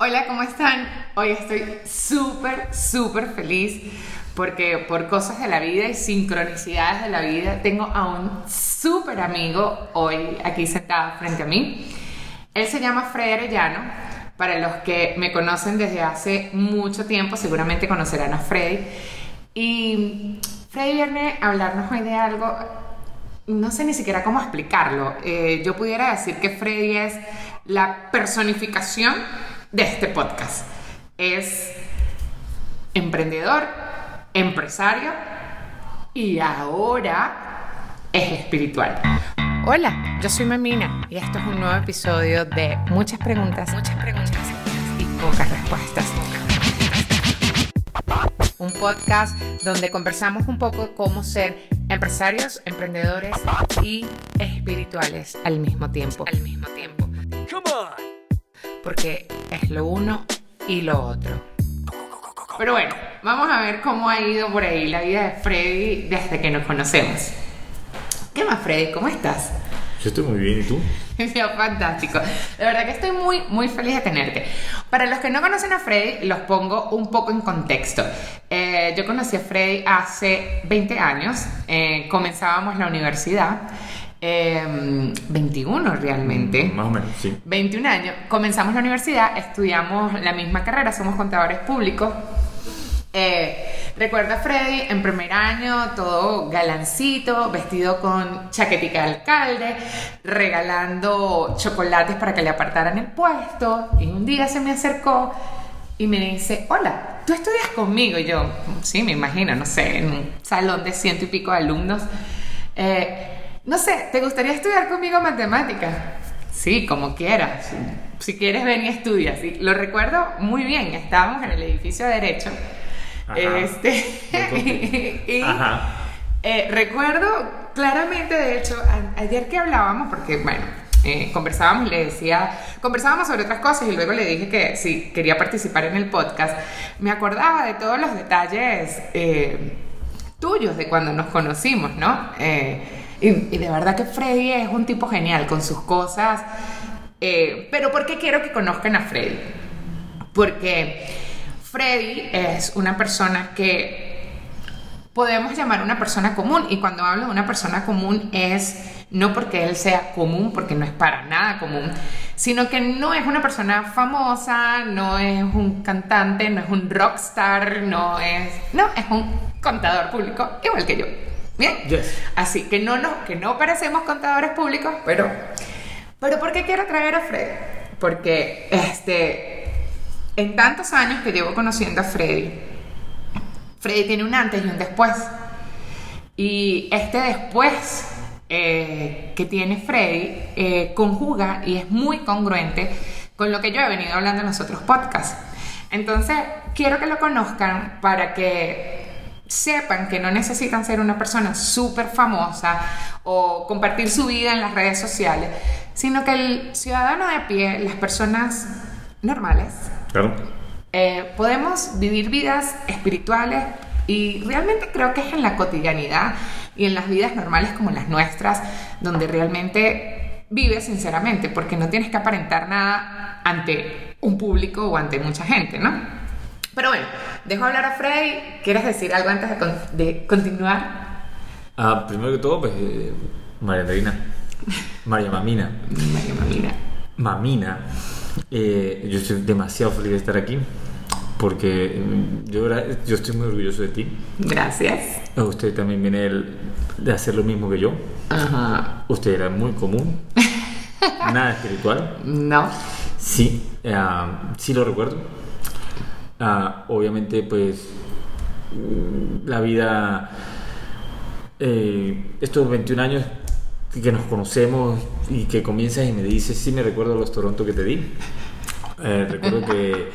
Hola, ¿cómo están? Hoy estoy súper, súper feliz porque por cosas de la vida y sincronicidades de la vida tengo a un súper amigo hoy aquí sentado frente a mí. Él se llama Freddy Arellano. Para los que me conocen desde hace mucho tiempo, seguramente conocerán a Freddy. Y Freddy viene a hablarnos hoy de algo, no sé ni siquiera cómo explicarlo. Eh, yo pudiera decir que Freddy es la personificación de este podcast. Es emprendedor, empresario y ahora es espiritual. Hola, yo soy Mamina y esto es un nuevo episodio de muchas preguntas, muchas preguntas y pocas respuestas. Un podcast donde conversamos un poco cómo ser empresarios, emprendedores y espirituales al mismo tiempo. Al mismo tiempo. Come on porque es lo uno y lo otro. Pero bueno, vamos a ver cómo ha ido por ahí la vida de Freddy desde que nos conocemos. ¿Qué más, Freddy? ¿Cómo estás? Yo estoy muy bien, ¿y tú? fantástico. De verdad que estoy muy, muy feliz de tenerte. Para los que no conocen a Freddy, los pongo un poco en contexto. Eh, yo conocí a Freddy hace 20 años. Eh, comenzábamos la universidad. 21 em, realmente. Más o menos, sí. 21 años. Comenzamos la universidad, estudiamos la misma carrera, somos contadores públicos. Eh, recuerdo a Freddy en primer año, todo galancito, vestido con chaquetica de alcalde, regalando chocolates para que le apartaran el puesto. Y un día se me acercó y me dice, hola, ¿tú estudias conmigo? Y yo, sí, me imagino, no sé, en un salón de ciento y pico de alumnos. Eh, no sé, ¿te gustaría estudiar conmigo matemáticas? Sí, como quieras. Si quieres, ven y estudia. Sí, lo recuerdo muy bien. Estábamos en el edificio de Derecho. Este, y eh, recuerdo claramente, de hecho, ayer que hablábamos, porque, bueno, eh, conversábamos, le decía, conversábamos sobre otras cosas y luego le dije que si quería participar en el podcast. Me acordaba de todos los detalles eh, tuyos de cuando nos conocimos, ¿no? Y, de verdad que Freddy es un tipo genial con sus cosas. Eh, pero ¿por qué quiero que conozcan a Freddy? Porque Freddy es una persona que podemos llamar una persona común. Y cuando hablo de una persona común es no porque él sea común, porque no es para nada común, sino que no es una persona famosa, no es un cantante, no es un rockstar, no es... No, es un contador público, igual que yo. Bien. Así que no, no, que no parecemos contadores públicos, pero, pero ¿por qué quiero traer a Freddy? Porque este, en tantos años que llevo conociendo a Freddy, Freddy tiene un antes y un después. Y este después eh, que tiene Freddy eh, conjuga y es muy congruente con lo que yo he venido hablando en los otros podcasts. Entonces, quiero que lo conozcan para que sepan que no necesitan ser una persona súper famosa o compartir su vida en las redes sociales, sino que el ciudadano de pie, las personas normales, eh, podemos vivir vidas espirituales y realmente creo que es en la cotidianidad y en las vidas normales como las nuestras donde realmente vives sinceramente, porque no tienes que aparentar nada ante un público o ante mucha gente, ¿no? Pero bueno, dejo hablar a Freddy. ¿Quieres decir algo antes de, continuar? Ah, primero que todo, pues, eh, María Andreina. María Mamina. María Mamina. Mamina. Eh, yo estoy demasiado feliz de estar aquí porque mm, yo, yo estoy muy orgulloso de ti. Gracias. Usted también viene de hacer lo mismo que yo. Ajá. Usted era muy común. Nada espiritual. No. Sí, ah, sí lo recuerdo. Obviamente, pues la vida, eh, estos 21 años que nos conocemos y que comienzas y me dices, sí me recuerdo los Toronto que te di. Eh, recuerdo que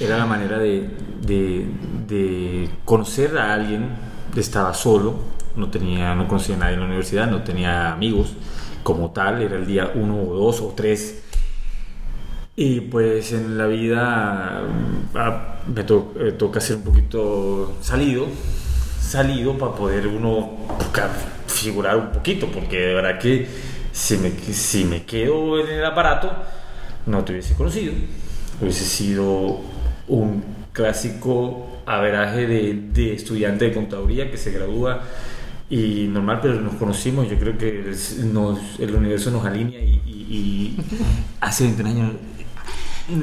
era la manera de, de, conocer a alguien, estaba solo, no, tenía, no conocía a nadie en la universidad, no tenía amigos como tal, era el día uno o dos o tres y pues en la vida ah, me eh, toca ser un poquito salido, salido para poder uno figurar un poquito, porque de verdad que si me, si me quedo en el aparato no te hubiese conocido. hubiese sido un clásico averaje de, de estudiante de contaduría que se gradúa y normal, pero nos conocimos, yo creo que nos, el universo nos alinea y, y- y hace 20 años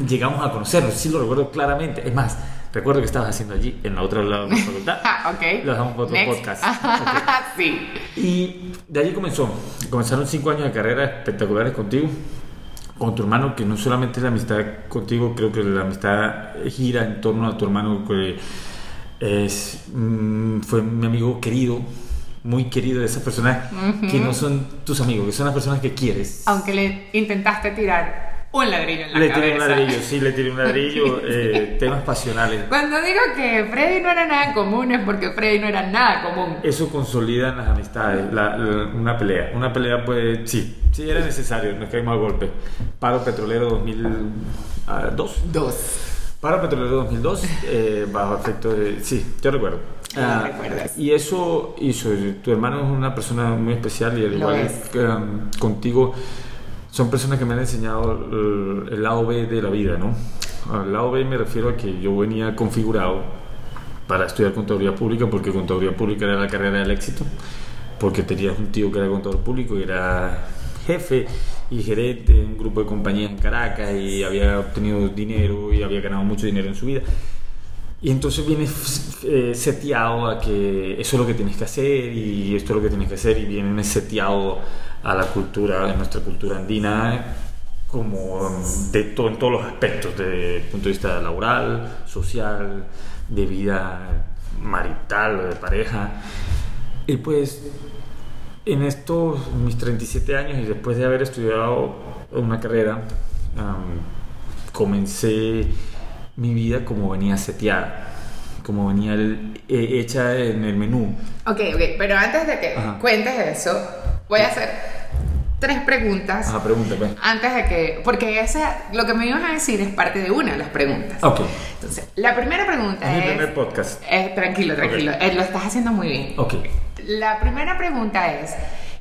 llegamos a conocernos, sí lo recuerdo claramente. Es más, recuerdo que estabas haciendo allí, en la otra lado de la facultad. Ah, ok. Lo dejamos para otro Next. podcast. sí. Y de allí comenzó. Comenzaron cinco años de carrera espectaculares contigo, con tu hermano, que no solamente la amistad contigo, creo que la amistad gira en torno a tu hermano, que es, mm, fue mi amigo querido, muy querido de esas personas que no son tus amigos, que son las personas que quieres. Aunque le intentaste tirar un ladrillo en la Le cabeza. tiré un ladrillo, sí, le tiré un ladrillo, eh, temas pasionales. Cuando digo que Freddy no era nada común es porque Freddy no era nada común. Eso consolida en las amistades, la- la- una pelea. Una pelea, pues, sí, sí era necesario, nos caímos al golpe. Paro petrolero 2002. Dos. Paro petrolero 2002, eh, bajo efecto de... Sí, yo recuerdo. Lo Ah, recuerdas. y eso hizo, tu hermano es una persona muy especial y al igual es. que um, contigo, son personas que me han enseñado el, el lado B de la vida, ¿no? Al lado B me refiero a que yo venía configurado para estudiar contaduría pública porque contaduría pública era la carrera del éxito, porque tenías un tío que era contador público y era jefe y gerente de un grupo de compañías en Caracas y había obtenido dinero y había ganado mucho dinero en su vida. Y entonces vienes eh, seteado a que eso es lo que tienes que hacer y esto es lo que tienes que hacer y vienes seteado a la cultura, a nuestra cultura andina, como de todo, en todos los aspectos, desde el punto de vista laboral, social, de vida marital o de pareja. Y pues en estos mis 37 años y después de haber estudiado una carrera, am, comencé mi vida como venía seteada, como venía el- eh, hecha en el menú. Ok, ok, pero antes de que Ajá. cuentes eso, voy a hacer tres preguntas. Ajá, pregúntame. Antes de que. Porque esa, lo que me ibas a decir es parte de una de las preguntas. Ok, Entonces, la primera pregunta es mi primer podcast. eh, tranquilo, tranquilo. eh, lo estás haciendo muy bien. Ok. La primera pregunta es.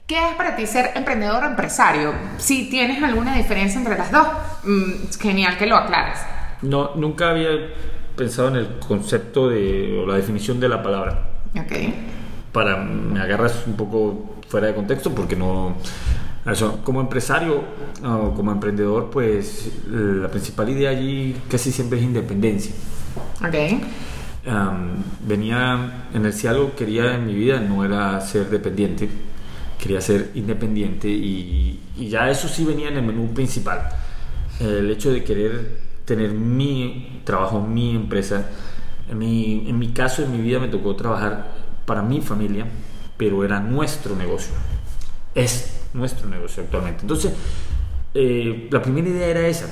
¿Qué es para ti ser emprendedor o empresario? Si tienes alguna diferencia entre las dos, mm, genial que lo aclares. No, nunca había pensado en el concepto de, o la definición de la palabra. Ok. Para, me agarras un poco fuera de contexto porque no... Eso, como empresario o como emprendedor, pues la principal idea allí casi siempre es independencia. Ok. Am, venía en el si algo quería en mi vida no era ser dependiente quería ser independiente y, y ya eso sí venía en el menú principal el hecho de querer tener mi trabajo mi empresa en mi, en mi caso en mi vida me tocó trabajar para mi familia pero era nuestro negocio. Es nuestro negocio actualmente. Entonces eh, la primera idea era esa.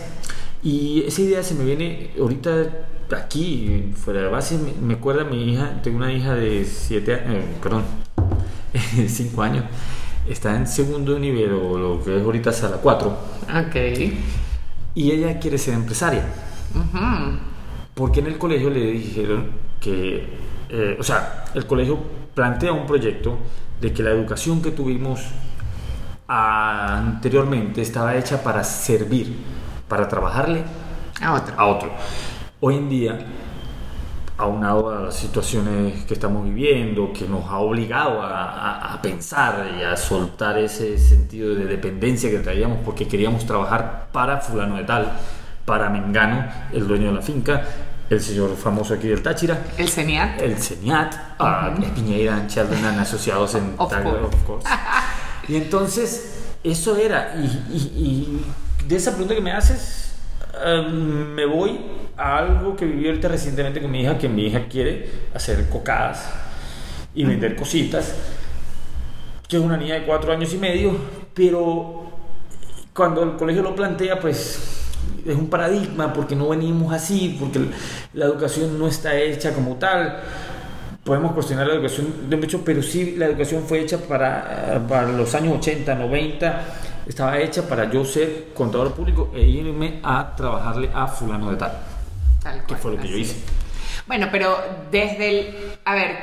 Y esa idea se me viene ahorita aquí, fuera de base, me, me acuerda mi hija, tengo una hija de 7 años, perdón, 5 años, está en segundo nivel o lo que es ahorita sala 4 Ok. y ella quiere ser empresaria. Porque en el colegio le dijeron que, eh, o sea, el colegio plantea un proyecto de que la educación que tuvimos anteriormente estaba hecha para servir, para trabajarle A otro. a otro. Hoy en día, aunado a las situaciones que estamos viviendo, que nos ha obligado a, a- a pensar y a soltar ese sentido de dependencia que traíamos porque queríamos trabajar para fulano de tal, para Mengano, el dueño de la finca, el señor famoso aquí del Táchira, El CENIAT. el CENIAT, a Piñeira and Sheldon and asociados en Of course. of course. Y entonces, eso era. Y, y- y de esa pregunta que me haces, em, me voy a algo que viví ahorita recientemente con mi hija, que mi hija quiere hacer cocadas y vender cositas, que es una niña de cuatro años y medio, pero cuando el colegio lo plantea, pues es un paradigma porque no venimos así, porque la educación no está hecha como tal. Podemos cuestionar la educación de mucho, pero sí la educación fue hecha para, para los años 80, 90, estaba hecha para yo ser contador público e irme a trabajarle a fulano de tal, Tal que fue lo que yo hice. Bueno, pero desde el... A ver,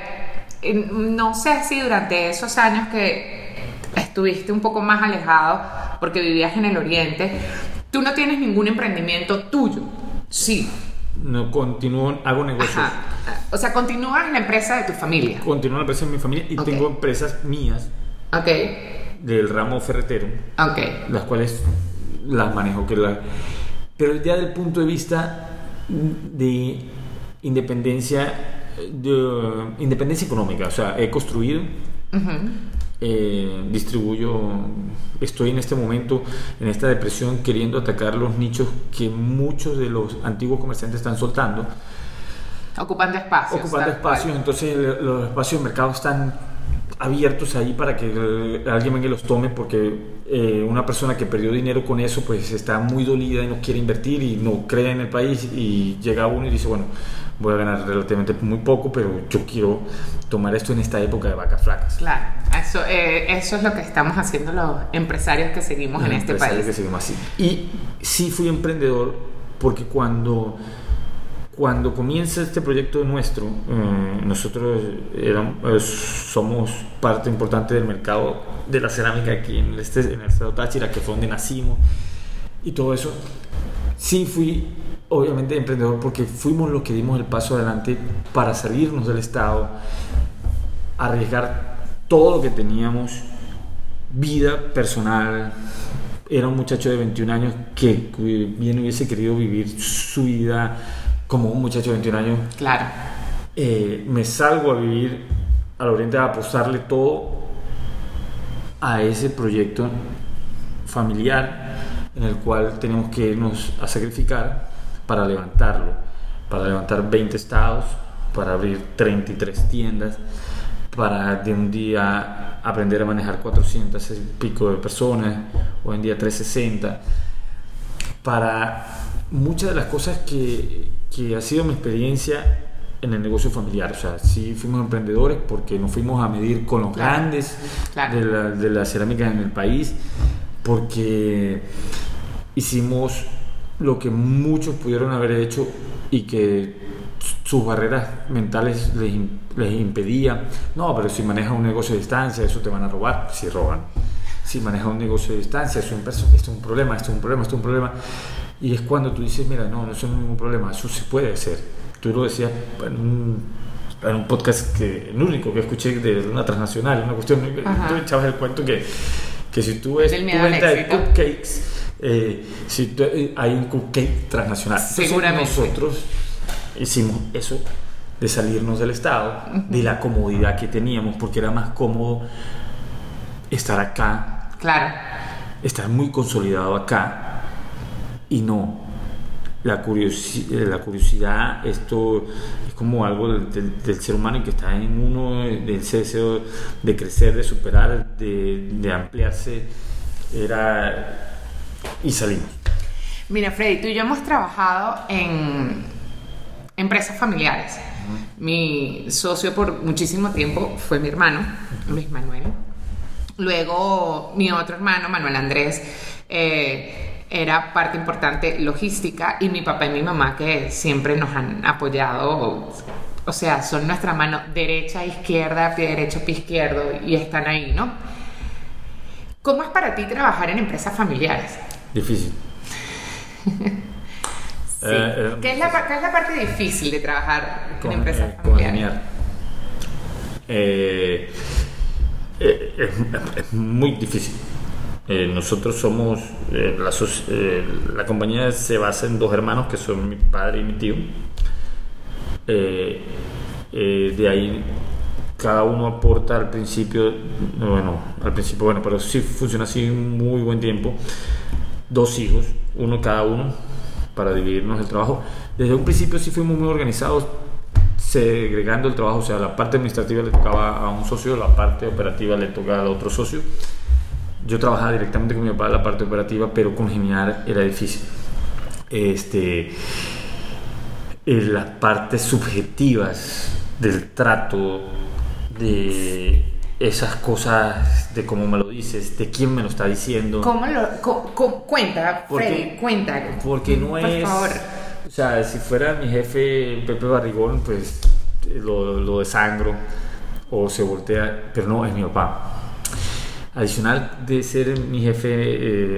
no sé si durante esos años que estuviste un poco más alejado porque vivías en el oriente, tú no tienes ningún emprendimiento tuyo. Sí. No continúo, hago negocios. Ajá. O sea, continúas en la empresa de tu familia. Continúo la empresa de mi familia y tengo empresas mías Ok. del ramo ferretero, Ok. las cuales las manejo. Que la... Pero ya del punto de vista de independencia, de independencia económica, o sea, he construido. Eh, distribuyo, estoy en este momento en esta depresión queriendo atacar los nichos que muchos de los antiguos comerciantes están soltando, Ocupando espacios. ocupando cual. espacios, entonces los espacios de mercado están abiertos ahí para que alguien venga y los tome porque eh, una persona que perdió dinero con eso pues está muy dolida y no quiere invertir y no cree en el país y llega uno y dice bueno voy a ganar relativamente muy poco pero yo quiero tomar esto en esta época de vacas flacas Claro, eso, eh, eso es lo que estamos haciendo los empresarios que seguimos en Los este empresarios país. que seguimos así. Y sí fui emprendedor porque cuando, cuando comienza este proyecto nuestro, eh, nosotros éramos- eh, somos parte importante del mercado de la cerámica aquí en el, este, en el estado Táchira, que fue donde nacimos y todo eso. Sí fui obviamente emprendedor porque fuimos los que dimos el paso adelante para salirnos del estado, arriesgar todo lo que teníamos vida personal. Era un muchacho de 21 años que bien hubiese querido vivir su vida como un muchacho de 21 años. Claro, Eh, me salgo a vivir al oriente a apostarle todo a ese proyecto familiar en el cual tenemos que irnos a sacrificar para levantarlo, para levantar 20 estados, para abrir 33 tiendas, para de un día aprender a manejar 400 y pico de personas, hoy en día 360, para muchas de las cosas que, que ha sido mi experiencia en el negocio familiar. O sea, sí fuimos emprendedores porque nos fuimos a medir con los Claro, grandes claro. de, la, de la cerámica en el país, porque hicimos lo que muchos pudieron haber hecho y que sus barreras mentales les, les impedía. No, pero si manejas un negocio de distancia, eso te van a robar. Si roban. Si manejas un negocio de distancia, eso es un, perso- esto es un problema, esto es un problema, esto es un problema. Y es cuando tú dices, mira, no, no eso no es ningún problema, eso se puede hacer. Tú lo decías en un, en un podcast, que, el único que escuché de una transnacional, una cuestión, Ajá. tú echabas el cuento que, que si tú ves tu venta de cupcakes, eh, si eh, hay un cupcake transnacional. Entonces, Seguramente. nosotros hicimos eso de salirnos del estado, de la comodidad que teníamos, porque era más cómodo estar acá, claro. estar muy consolidado acá y no. La, curiosi- eh, la curiosidad, esto es como algo del, del- del ser humano que está en uno, ese deseo de crecer, de superar, de, de ampliarse, era... y salimos. Mira, Freddy, tú y yo hemos trabajado en empresas familiares. Mi socio por muchísimo tiempo fue mi hermano, Luis Manuel. Luego mi otro hermano, Manuel Andrés, eh, era parte importante logística y mi papá y mi mamá que siempre nos han apoyado, o sea, son nuestra mano derecha, izquierda, pie derecho, pie izquierdo y están ahí, ¿no? ¿Cómo es para ti trabajar en empresas familiares? Difícil. Sí. Eh, eh, ¿Qué, es la, pa- qué es la parte difícil de trabajar en empresas eh, familiares? Eh, es, es muy difícil. Nosotros somos, la, la compañía se basa en dos hermanos que son mi padre y mi tío. De ahí cada uno aporta al principio, no, bueno, al principio, bueno, pero sí funciona así un muy buen tiempo. Dos hijos, uno cada uno, para dividirnos el trabajo. Desde un principio sí fuimos muy organizados, segregando el trabajo, o sea, la parte administrativa le tocaba a un socio, la parte operativa le tocaba al otro socio. Yo trabajaba directamente con mi papá en la parte operativa, pero congeniar era difícil. Este, eh, las partes subjetivas del trato, de esas cosas, de cómo me lo dices, de quién me lo está diciendo. ¿Cómo lo co- co- cuenta, Porque- Freddy? Cuenta. Porque no Por es. favor. O sea, si fuera mi jefe Pepe Barrigón, pues lo, lo desangro o se voltea, pero no, es mi papá. adicional de ser mi jefe,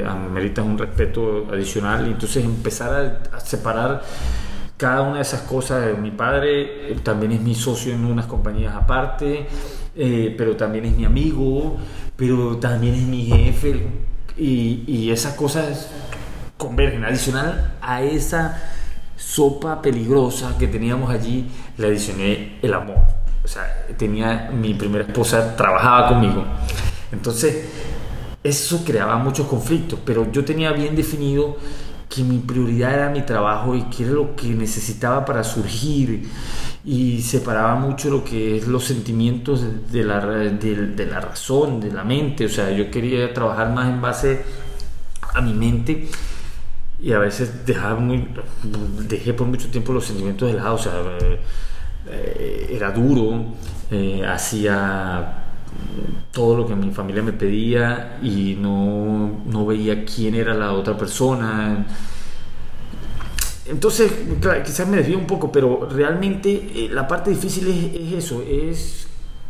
eh, amerita un respeto adicional y entonces empezar a, separar cada una de esas cosas. Mi padre eh, también es mi socio en unas compañías aparte, eh, pero también es mi amigo, pero también es mi jefe y, y esas cosas convergen. Adicional a esa sopa peligrosa que teníamos allí, le adicioné el amor. O sea, tenía mi primera esposa, trabajaba conmigo. Entonces, eso creaba muchos conflictos, pero yo tenía bien definido que mi prioridad era mi trabajo y que era lo que necesitaba para surgir. Y separaba mucho lo que es los sentimientos de la, de, la razón, de la mente, o sea, yo quería trabajar más en base a mi mente y a veces dejaba muy, dejé por mucho tiempo los sentimientos de lado, o sea, eh, era duro, eh, hacía todo lo que mi familia me pedía y no, no veía quién era la otra persona. Entonces, quizás me desvío un poco, pero realmente eh, la parte difícil es, eso, es,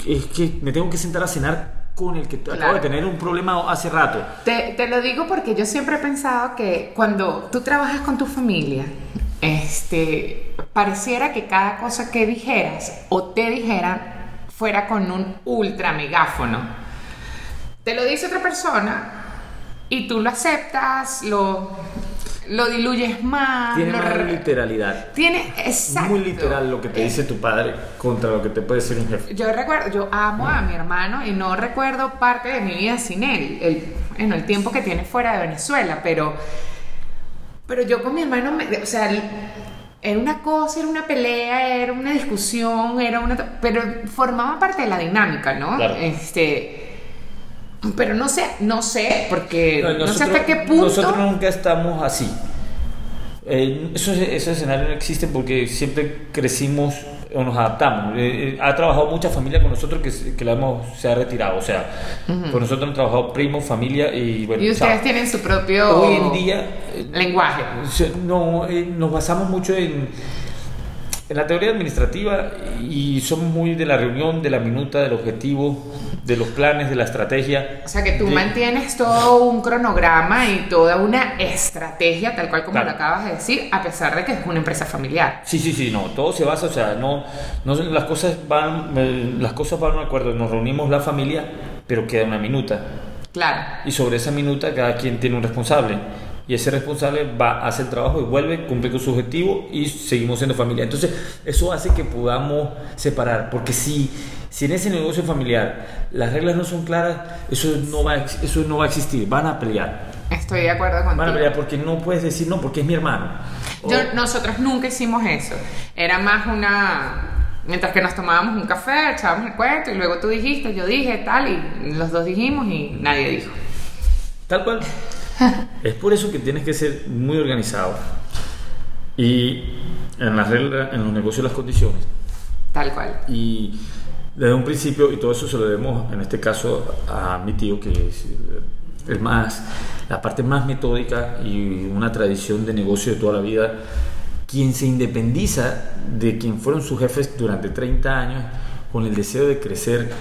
es, que me tengo que sentar a cenar con el que acabo de tener un problema hace rato. Te, te, lo digo porque yo siempre he pensado que cuando tú trabajas con tu familia, este, pareciera que cada cosa que dijeras o te dijeran fuera con un ultra megáfono. Te lo dice otra persona y tú lo aceptas, lo, lo diluyes más. Tiene más literalidad. Tiene, exacto. Muy literal lo que te dice tu padre contra lo que te puede decir un jefe. Yo recuerdo, yo amo a mi hermano y no recuerdo parte de mi vida sin él. El, en el tiempo que tiene fuera de Venezuela, pero, pero yo con mi hermano, me, o sea, era una cosa, era una pelea, era una discusión, era una... Pero formaba parte de la dinámica, ¿no? Este... Pero no sé, no sé, porque no, sé hasta qué punto... Nosotros nunca estamos así. Eh, ese escenario no existe porque siempre crecimos o nos adaptamos. Eh, eh, ha trabajado mucha familia con nosotros que, que la hemos, se ha retirado. O sea, con nosotros hemos trabajado primos, familia y bueno. Y ustedes tienen su propio hoy en día, lenguaje. No, eh, nos basamos mucho en en la teoría administrativa y somos muy de la reunión, de la minuta, del objetivo, de los planes, de la estrategia. O sea que tú mantienes todo un cronograma y toda una estrategia, tal cual como lo acabas de decir, a pesar de que es una empresa familiar. Sí, sí, sí, no, todo se basa, o sea, no, no las cosas van, eh, las cosas van de acuerdo, nos reunimos la familia, pero queda una minuta. Claro. Y sobre esa minuta cada quien tiene un responsable y ese responsable va a hacer el trabajo y vuelve, cumple con su objetivo y seguimos siendo familia. Entonces, eso hace que podamos separar, porque si, si en ese negocio familiar las reglas no son claras, eso no va, eso no va a existir, van a pelear. Estoy de acuerdo contigo. Van a pelear porque no puedes decir no, porque es mi hermano. Yo, nosotros nunca hicimos eso. Era más una mientras que nos tomábamos un café, echábamos el cuento y luego tú dijiste, yo dije, tal, y los dos dijimos y nadie dijo. Tal cual es por eso que tienes que ser muy organizado y en las reglas, en los negocios, las condiciones. Tal cual. Y desde un principio, y todo eso se lo debemos en este caso a mi tío, que es, más, la parte más metódica y una tradición de negocio de toda la vida, quien se independiza de quien fueron sus jefes durante 30 años con el deseo de crecer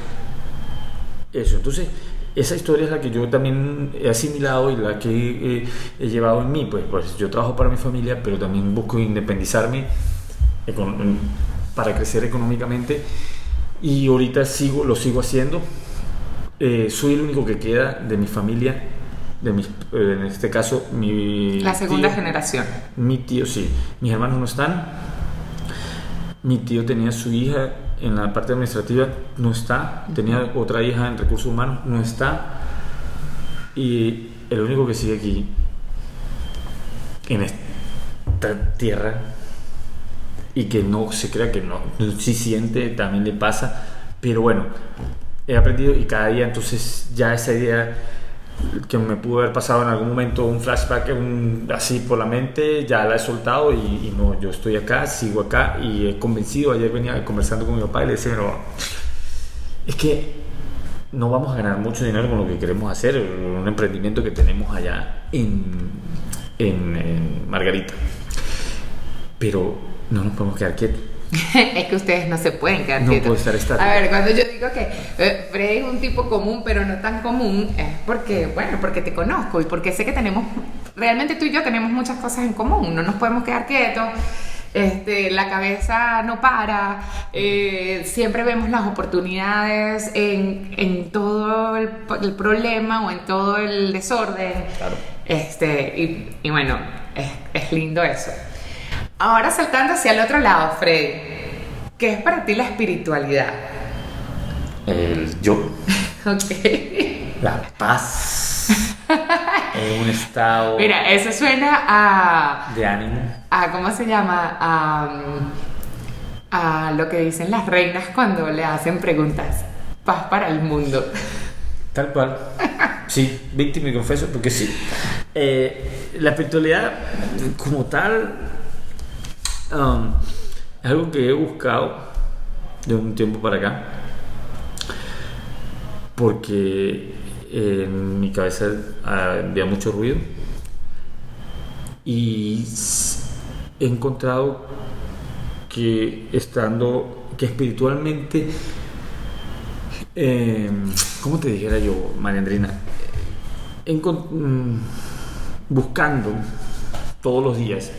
eso. Entonces, esa historia es la que yo también he asimilado y la que he, llevado en mí. Pues, pues yo trabajo para mi familia, pero también busco independizarme para crecer económicamente. Y ahorita sigo, lo sigo haciendo. Eh, soy el único que queda de mi familia, de mis, eh, en este caso mi... La segunda generación. Mi tío, sí. Mis hermanos no están. Mi tío tenía su hija en la parte administrativa no está, tenía otra hija en recursos humanos, no está, y el único que sigue aquí, en esta tierra, y que no se crea que no, si siente, también le pasa, pero bueno, he aprendido y cada día entonces ya esa idea que me pudo haber pasado en algún momento un flashback así por la mente, ya la he soltado y, no, yo estoy acá, sigo acá y he convencido, ayer venía conversando con mi papá y le decía, es que no vamos a ganar mucho dinero con lo que queremos hacer, un emprendimiento que tenemos allá en, en, en Margarita, pero no nos podemos quedar quietos es que ustedes no se pueden quedar No puedo estar estático. A ver, cuando yo digo que eh, Freddy es un tipo común, pero no tan común, es porque, bueno, porque te conozco y porque sé que tenemos, realmente tú y yo tenemos muchas cosas en común. No nos podemos quedar quietos. Este, la cabeza no para, eh, siempre vemos las oportunidades en, en todo el, el problema o en todo el desorden. Claro. Este, y, y bueno, es, es lindo eso. Ahora saltando hacia el otro lado, Freddy, ¿qué es para ti la espiritualidad? El yo, Ok. la paz, en un estado Mira, eso suena a, de ánimo. a ¿cómo se llama? A, a lo que dicen las reinas cuando le hacen preguntas. Paz para el mundo. Tal cual. Sí, víctima y confeso, porque sí. Eh, la espiritualidad, como tal, um, algo que he buscado de un tiempo para acá. Porque en mi cabeza había mucho ruido. Y he encontrado que estando, que espiritualmente eh, ¿Cómo te dijera yo, María Andrina? Mm, buscando todos los días,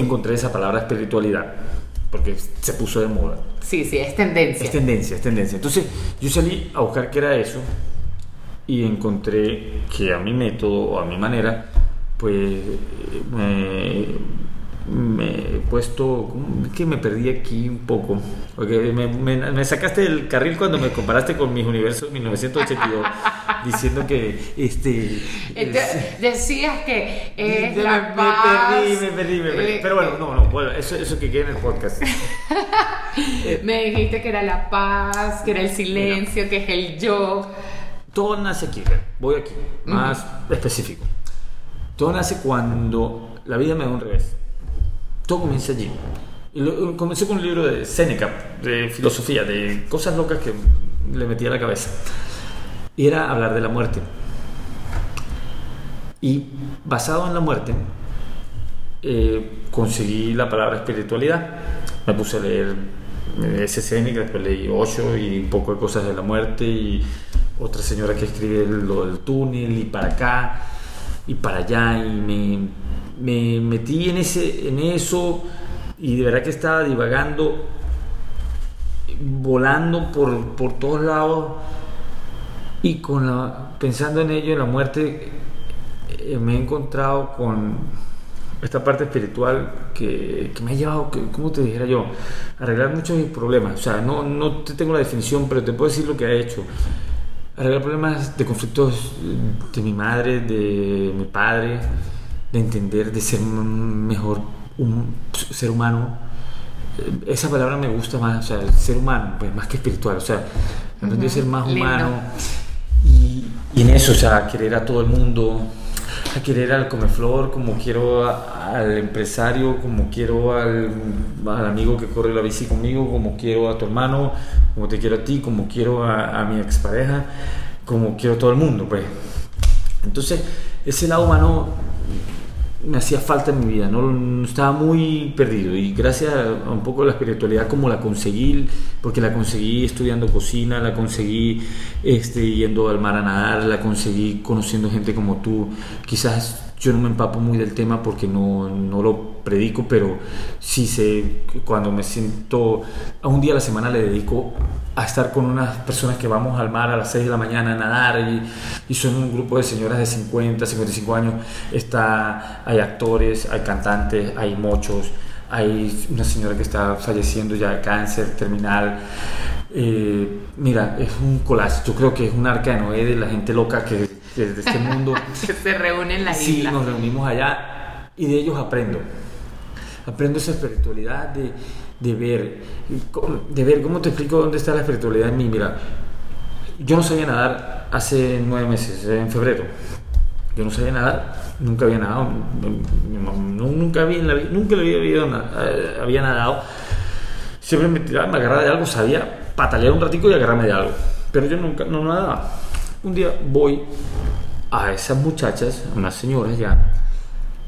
encontré esa palabra espiritualidad, porque se puso de moda. Sí, sí, es tendencia. Es tendencia, es tendencia. Entonces yo salí a buscar qué era eso y encontré que a mi método o a mi manera, pues me, me he puesto, que me perdí aquí un poco, porque me, me- me sacaste del carril cuando me comparaste con mis universos 1982, diciendo que este... Entonces, decías que es me, la me paz. perdí, me perdí, me perdí. eh, Pero bueno, no, no, bueno, eso, eso que quede en el podcast. Me dijiste que era la paz, que era el silencio, que es el yo. Todo nace aquí, voy aquí, más específico. Todo nace cuando la vida me da un revés. Todo comienza allí. Y comencé con un libro de Seneca, de filosofía, de cosas locas que le metí a la cabeza. Era hablar de la muerte. Y basado en la muerte, eh, conseguí la palabra espiritualidad. Me puse a leer eh, ese Seneca, después leí Osho y un poco de cosas de la muerte y otra señora que escribe lo del túnel y para acá y para allá y me, me metí en, ese, en eso y de verdad que estaba divagando, volando por, por todos lados y con la, pensando en ello, en la muerte, eh, me he encontrado con esta parte espiritual que, que me ha llevado, que, ¿cómo te dijera yo? A arreglar muchos problemas. O sea, no, no te tengo la definición, pero te puedo decir lo que ha hecho. Arreglar problemas de conflictos de mi madre, de mi padre, de entender, de ser un mejor un ser humano. Eh, Esa palabra me gusta más, o sea, el ser humano, pues más que espiritual. O sea, aprendí a ser más Lindo. humano. Y, y en eso, o sea, querer a todo el mundo, a querer al comeflor como quiero a- al empresario, como quiero al, al amigo que corre la bici conmigo, como quiero a tu hermano, como te quiero a ti, como quiero a, a mi expareja, como quiero a todo el mundo, pues. Entonces, ese lado humano me hacía falta en mi vida, ¿no? Estaba muy perdido y gracias a un poco la espiritualidad como la conseguí, porque la conseguí estudiando cocina, la conseguí este, yendo al mar a nadar, la conseguí conociendo gente como tú, quizás yo no me empapo muy del tema porque no, no lo predico, pero sí sé cuando me siento, a un día a la semana le dedico a estar con unas personas que vamos al mar a las 6 de la mañana a nadar y, y son un grupo de señoras de 50, 55 años. Está, hay actores, hay cantantes, hay mochos, hay una señora que está falleciendo ya de cáncer terminal. Eh, mira, es un collage, yo creo que es un arca de Noé de la gente loca que, que de este mundo. Que se reúnen en la Sí, isla. nos reunimos allá y de ellos aprendo. Aprendo esa espiritualidad de, de ver, de ver, ¿cómo te explico dónde está la espiritualidad en mí? Mira, yo no sabía nadar hace nueve meses, en febrero. Yo no sabía nadar, nunca había nadado, nunca había, nunca había, eh, había nadado. Siempre me tiraba, me agarraba de algo, sabía patalear un ratico y agarrarme de algo, pero yo nunca no nadaba. Un día voy a esas muchachas, unas señoras ya,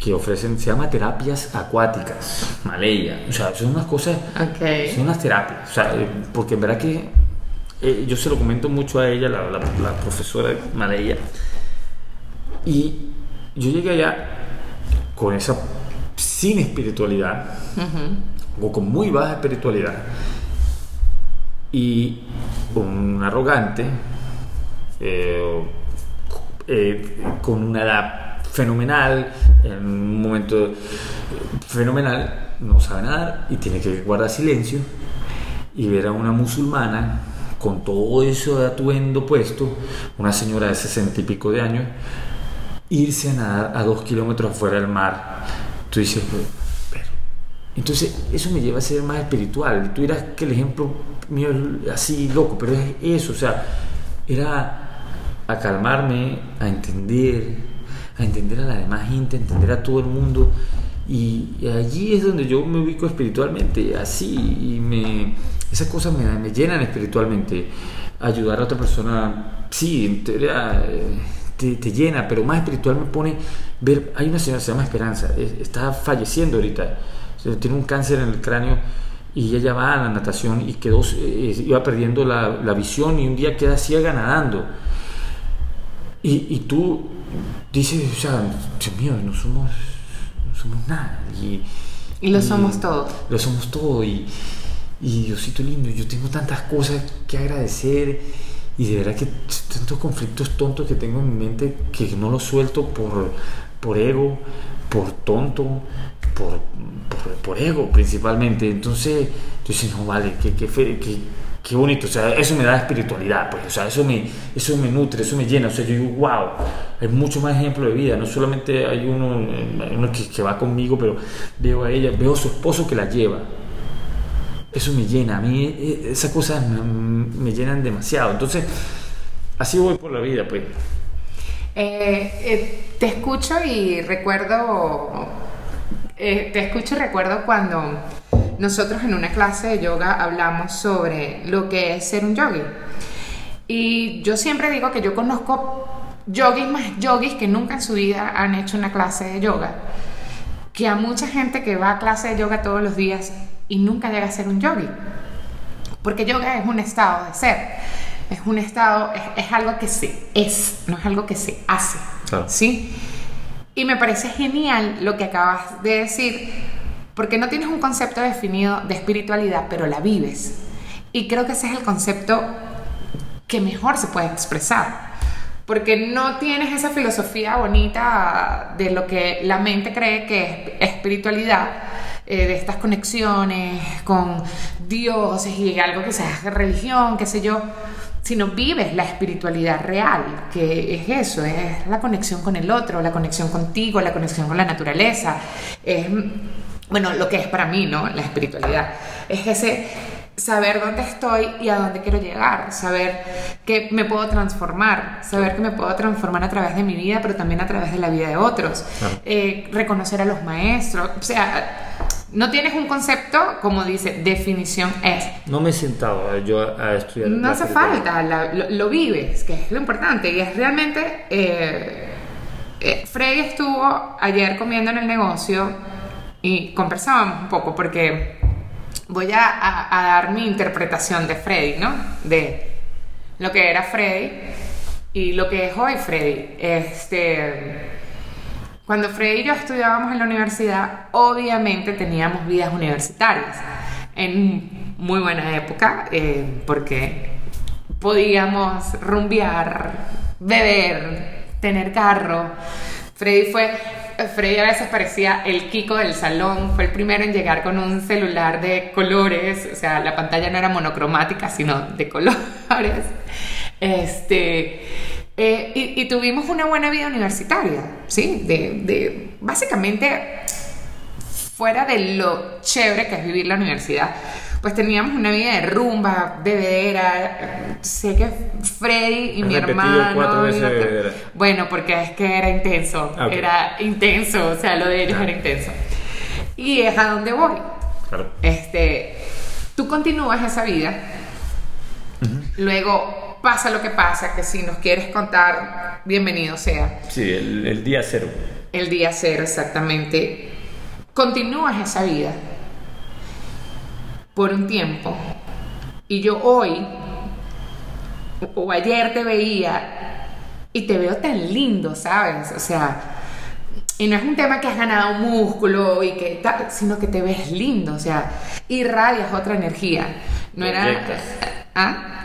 que ofrecen, se llama terapias acuáticas, Maleya. O sea, son unas cosas, Ok. son unas terapias. O sea, eh, porque en verdad que eh, yo se lo comento mucho a ella, la, la, la profesora Maleya. Y yo llegué allá con esa, sin espiritualidad, o con muy baja espiritualidad, y un arrogante, eh, eh, con una edad fenomenal, en un momento fenomenal, no sabe nadar y tiene que guardar silencio y ver a una musulmana con todo eso de atuendo puesto, una señora de sesenta y pico de años, irse a nadar a dos kilómetros afuera del mar. Tú dices, pero... Entonces, eso me lleva a ser más espiritual. Tú dirás que el ejemplo mío es así loco, pero es eso, o sea, era a calmarme, a entender, a entender a la demás gente, entender a todo el mundo. Y, allí es donde yo me ubico espiritualmente, así, y me, esas cosas me, me llenan espiritualmente. Ayudar a otra persona, sí, eh, te, te llena, pero más espiritual me pone ver, hay una señora se llama Esperanza, es- está falleciendo ahorita, tiene un cáncer en el cráneo y ella va a la natación y quedó, eh, iba perdiendo la, la visión y un día queda ciega nadando. Y, y tú dices, o sea, Dios mío, no somos, no somos nada. Y, Y lo somos todo. Lo somos todo. Y, y Diosito lindo, yo tengo tantas cosas que agradecer. Y de verdad que tantos conflictos tontos que tengo en mi mente que no los suelto por, por ego, por tonto, por, por, por ego principalmente. Entonces, yo decía, no, vale, qué, qué, fe- qué, bonito. O sea, eso me da espiritualidad, pues. O sea, eso me, eso me nutre, eso me llena. O sea, yo digo, wow, hay mucho más ejemplo de vida. No solamente hay uno, eh, uno que, va conmigo, pero veo a ella, veo a su esposo que la lleva eso me llena, a mí eh, esas cosas me, me llenan demasiado. Entonces, así voy por la vida, pues. Eh, eh, te escucho y recuerdo, eh, te escucho y recuerdo cuando nosotros en una clase de yoga hablamos sobre lo que es ser un yogi. Y yo siempre digo que yo conozco yogis más yogis que nunca en su vida han hecho una clase de yoga. Que a mucha gente que va a clase de yoga todos los días y nunca llega a ser un yogi. Porque yoga es un estado de ser. Es un estado, es, es algo que se es, no es algo que se hace. Claro. ¿Sí? Y me parece genial lo que acabas de decir, porque no tienes un concepto definido de espiritualidad, pero la vives. Y creo que ese es el concepto que mejor se puede expresar. Porque no tienes esa filosofía bonita de lo que la mente cree que es espiritualidad, eh, de estas conexiones con dioses y algo que sea religión, qué sé yo, sino vives la espiritualidad real, que es eso, es la conexión con el otro, la conexión contigo, la conexión con la naturaleza. Es, bueno, lo que es para mí, ¿no? La espiritualidad. Es ese saber dónde estoy y a dónde quiero llegar, saber que me puedo transformar, saber que me puedo transformar a través de mi vida, pero también a través de la vida de otros. Eh, reconocer a los maestros, o sea, no tienes un concepto, como dice, definición es. No me he sentado yo a, estudiar. No hace falta, la- lo, lo vives, que es lo importante. Y es realmente. eh, eh, Freddy estuvo ayer comiendo en el negocio y conversábamos un poco porque voy a, dar mi interpretación de Freddy, ¿no? De lo que era Freddy y lo que es hoy Freddy. Este. Cuando Freddy y yo estudiábamos en la universidad, obviamente teníamos vidas universitarias. En muy buena época, eh, porque podíamos rumbear, beber, tener carro. Freddy fue. Freddy a veces parecía el Kiko del salón, fue el primero en llegar con un celular de colores, o sea, la pantalla no era monocromática, sino de colores. Este, eh, y, y tuvimos una buena vida universitaria, ¿sí? De, de- básicamente, fuera de lo chévere que es vivir la universidad, pues teníamos una vida de rumba, bebedera. Sé que Freddy y mi hermano. cuatro veces bebedera. Bueno, porque es que era intenso. Ah. Era intenso, o sea, lo de ellos Ah. era intenso. Y es a donde voy. Claro. Este, tú continúas esa vida, luego pasa lo que pasa, que si nos quieres contar, bienvenido sea. Sí, el, el día cero. el día cero exactamente, continúas esa vida por un tiempo y yo hoy o ayer te veía y te veo tan lindo, ¿sabes? O sea, y no es un tema que has ganado músculo y que tal, sino que te ves lindo, o sea, irradias otra energía. No era... ¿Ah?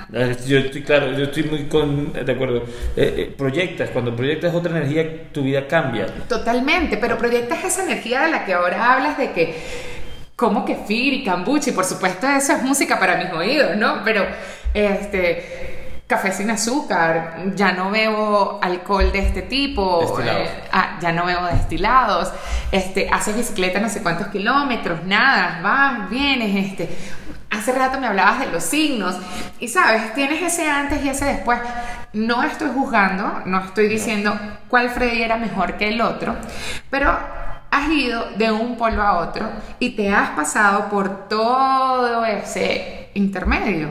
Yo estoy claro, yo estoy muy con, de acuerdo. Eh, eh, proyectas, cuando proyectas otra energía, tu vida cambia. Totalmente, pero proyectas esa energía de la que ahora hablas de que, como que Fir y Cambuchi, por supuesto, eso es música para mis oídos, ¿no? Pero, este café sin azúcar, ya no bebo alcohol de este tipo, eh, ah, ya no bebo destilados, este, haces bicicleta no sé cuántos kilómetros, nada, vas, vienes, este, hace rato me hablabas de los signos y sabes, tienes ese antes y ese después. No estoy juzgando, no estoy diciendo cuál Freddy era mejor que el otro, pero has ido de un polo a otro y te has pasado por todo ese intermedio.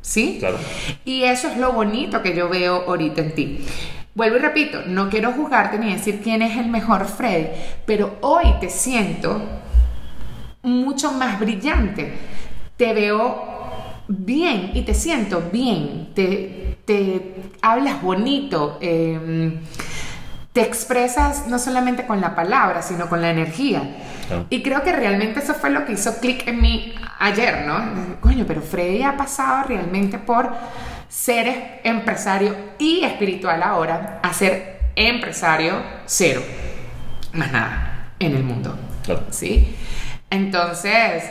¿Sí? Claro. Y eso es lo bonito que yo veo ahorita en ti. Vuelvo y repito, no quiero juzgarte ni decir quién es el mejor Freddy, pero hoy te siento mucho más brillante. Te veo bien y te siento bien. Te, te hablas bonito. Eh, te expresas no solamente con la palabra, sino con la energía. Y creo que realmente eso fue lo que hizo clic en mí ayer, ¿no? Coño, pero Freddy ha pasado realmente por ser empresario y espiritual ahora a ser empresario cero. Más nada en el mundo. ¿Sí? Entonces,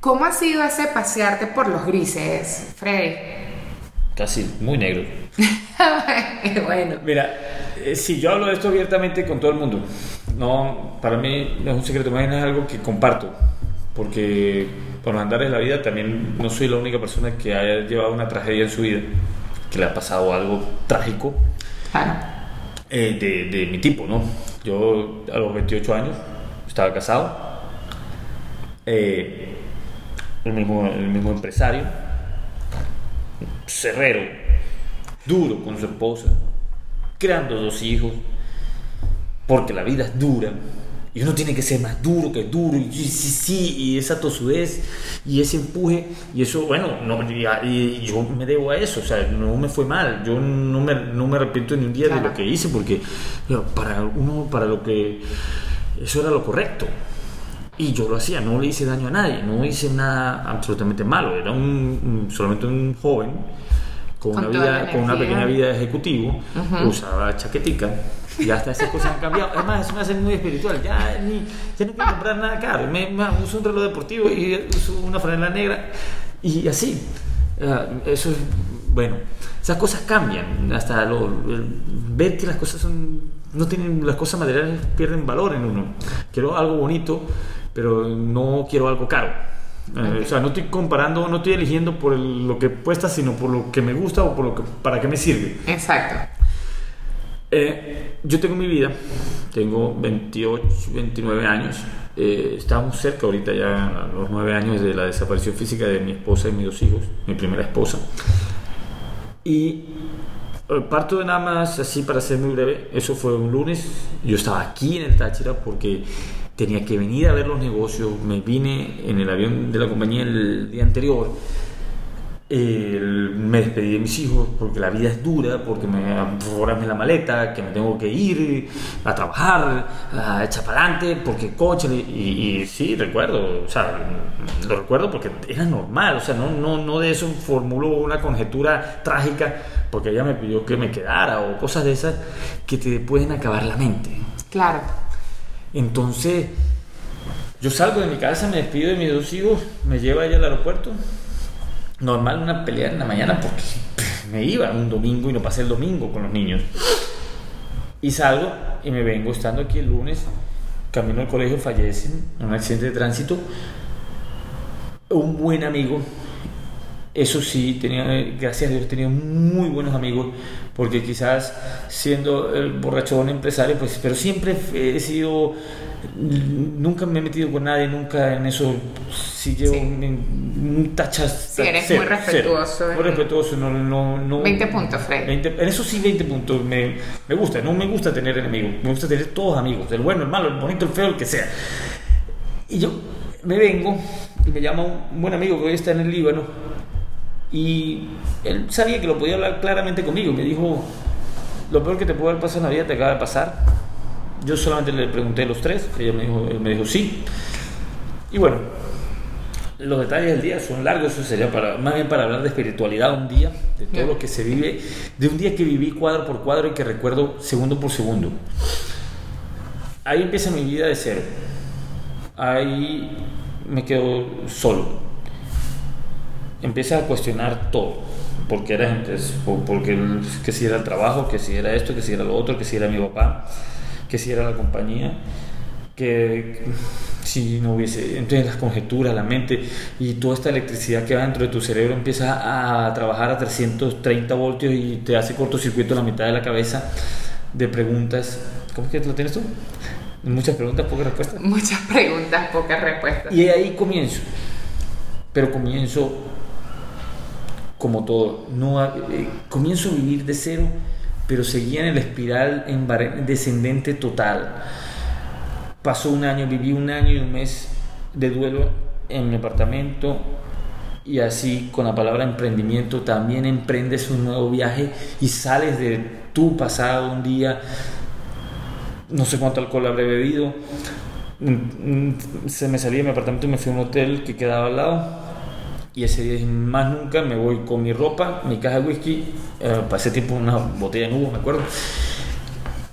¿cómo ha sido ese pasearte por los grises, Freddy? Casi muy negro. bueno. Mira, eh, si yo hablo de esto abiertamente con todo el mundo, no, para mí no es un secreto, más es algo que comparto, porque por andar en la vida también no soy la única persona que haya llevado una tragedia en su vida, que le ha pasado algo trágico eh, de, mi tipo, ¿no? Yo a los 28 años estaba casado, eh, el, mismo, el mismo empresario, cerrero, duro con su esposa, creando dos hijos, porque la vida es dura. Y uno tiene que ser más duro que duro, y sí, sí, y esa tosudez, y ese empuje, y eso, bueno, no, y yo me debo a eso, o sea, no me fue mal, yo no me, no me arrepiento ni un día de lo que hice, porque para uno, para lo que, eso era lo correcto. Y yo lo hacía, no le hice daño a nadie, no hice nada absolutamente malo, era un, solamente un joven con, una, vida, con una pequeña vida de ejecutivo, usaba chaquetica y hasta esas cosas han cambiado. Es más, eso me hace muy espiritual. Ya, ni, ya no quiero comprar nada caro. Me, uso un reloj deportivo y uso una franela negra y así. Ah, eso es, bueno, esas cosas cambian. Hasta lo, ver que las cosas son, no tienen, las cosas materiales pierden valor en uno. Quiero algo bonito, pero no quiero algo caro. Eh, o sea, no estoy comparando, no estoy eligiendo por lo que cuesta, sino por lo que me gusta o por lo que, para qué me sirve. Exacto. Eh, yo tengo mi vida, tengo 28, 29 años. Eh, estamos cerca ahorita ya a los 9 años de la desaparición física de mi esposa y mis dos hijos, mi primera esposa. Y eh, parto de nada más así para ser muy breve, eso fue un lunes, yo estaba aquí en el Táchira porque tenía que venir a ver los negocios, me vine en el avión de la compañía el día anterior me despedí de mis hijos porque la vida es dura, porque me me la maleta, que me tengo que ir a trabajar, a echar para adelante, porque coche. Y, sí, recuerdo, o sea, lo recuerdo porque era normal, o sea, no, no, no de eso formuló una conjetura trágica porque ella me pidió que me quedara o cosas de esas que te pueden acabar la mente. Claro. Entonces, yo salgo de mi casa, me despido de mis dos hijos, me lleva ella al aeropuerto normal una pelea en la mañana porque me iba un domingo y no pasé el domingo con los niños. Y salgo y me vengo estando aquí el lunes, camino al colegio, fallecen en un accidente de tránsito. Un buen amigo eso sí, tenía, gracias a Dios, he tenido muy buenos amigos, porque quizás siendo el borrachón empresario, pues, pero siempre he sido, nunca me he metido con nadie, nunca en eso, si llevo Sí. un tachas. Sí, eres muy respetuoso, Muy eh. respetuoso, no, no, no. 20 puntos, Fred. 20 en eso sí, 20 puntos. Me, me gusta, no me gusta tener enemigos, me gusta tener todos amigos, el bueno, el malo, el bonito, el feo, el que sea. Y yo me vengo y me llama un buen amigo que hoy está en el Líbano y él sabía que lo podía hablar claramente conmigo. Me dijo, lo peor que te puede haber pasado en la vida te acaba de pasar. Yo solamente le pregunté los tres, ella me dijo, él me dijo sí. Y bueno, los detalles del día son largos, eso sería para, más bien para hablar de espiritualidad un día, de todo Bien. lo que se vive, de un día que viví cuadro por cuadro y que recuerdo segundo por segundo. Ahí empieza mi vida de cero. Ahí me quedo solo. Empieza a cuestionar todo. ¿Por qué era antes? ¿Por- Porque que si era el trabajo, que si era esto, que si era lo otro, que si era mi papá, que si era la compañía, que si no hubiese, entonces las conjeturas, la mente y toda esta electricidad que va dentro de tu cerebro empieza a trabajar a 330 voltios y te hace cortocircuito la mitad de la cabeza de preguntas. ¿Cómo es que lo tienes tú? Muchas preguntas, pocas respuestas. Muchas preguntas, pocas respuestas. Y ahí comienzo. Pero comienzo como todo. No, eh, comienzo a vivir de cero, pero seguía en el espiral descendente total. Pasó un año, viví un año y un mes de duelo en mi apartamento. Y así con la palabra emprendimiento también emprendes un nuevo viaje y sales de tu pasado un día no sé cuánto alcohol habré bebido. Mm, mm, Se me salí de mi apartamento y me fui a un hotel que quedaba al lado. Y ese día dije, más nunca me voy con mi ropa, mi caja de whisky, eh, pasé tiempo una botella de nubo, me acuerdo.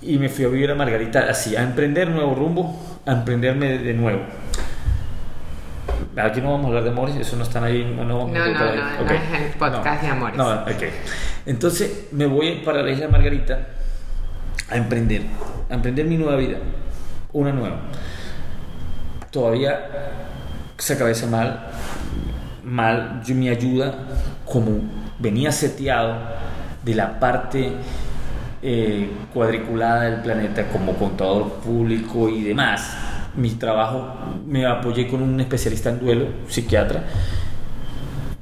Y me fui a vivir a Margarita, así, a emprender nuevo rumbo, a emprenderme de, de nuevo. Aquí no vamos a hablar de amores, eso no están ahí. No, no, No, no, no, es el podcast de amores. No, ok. Entonces me voy para la isla Margarita a emprender, a emprender mi nueva vida, una nueva. Todavía esa cabeza mal, mal, yo mi ayuda, como venía seteado de la parte eh, cuadriculada del planeta como contador público y demás, mi trabajo me apoyé con un especialista en duelo, psiquiatra,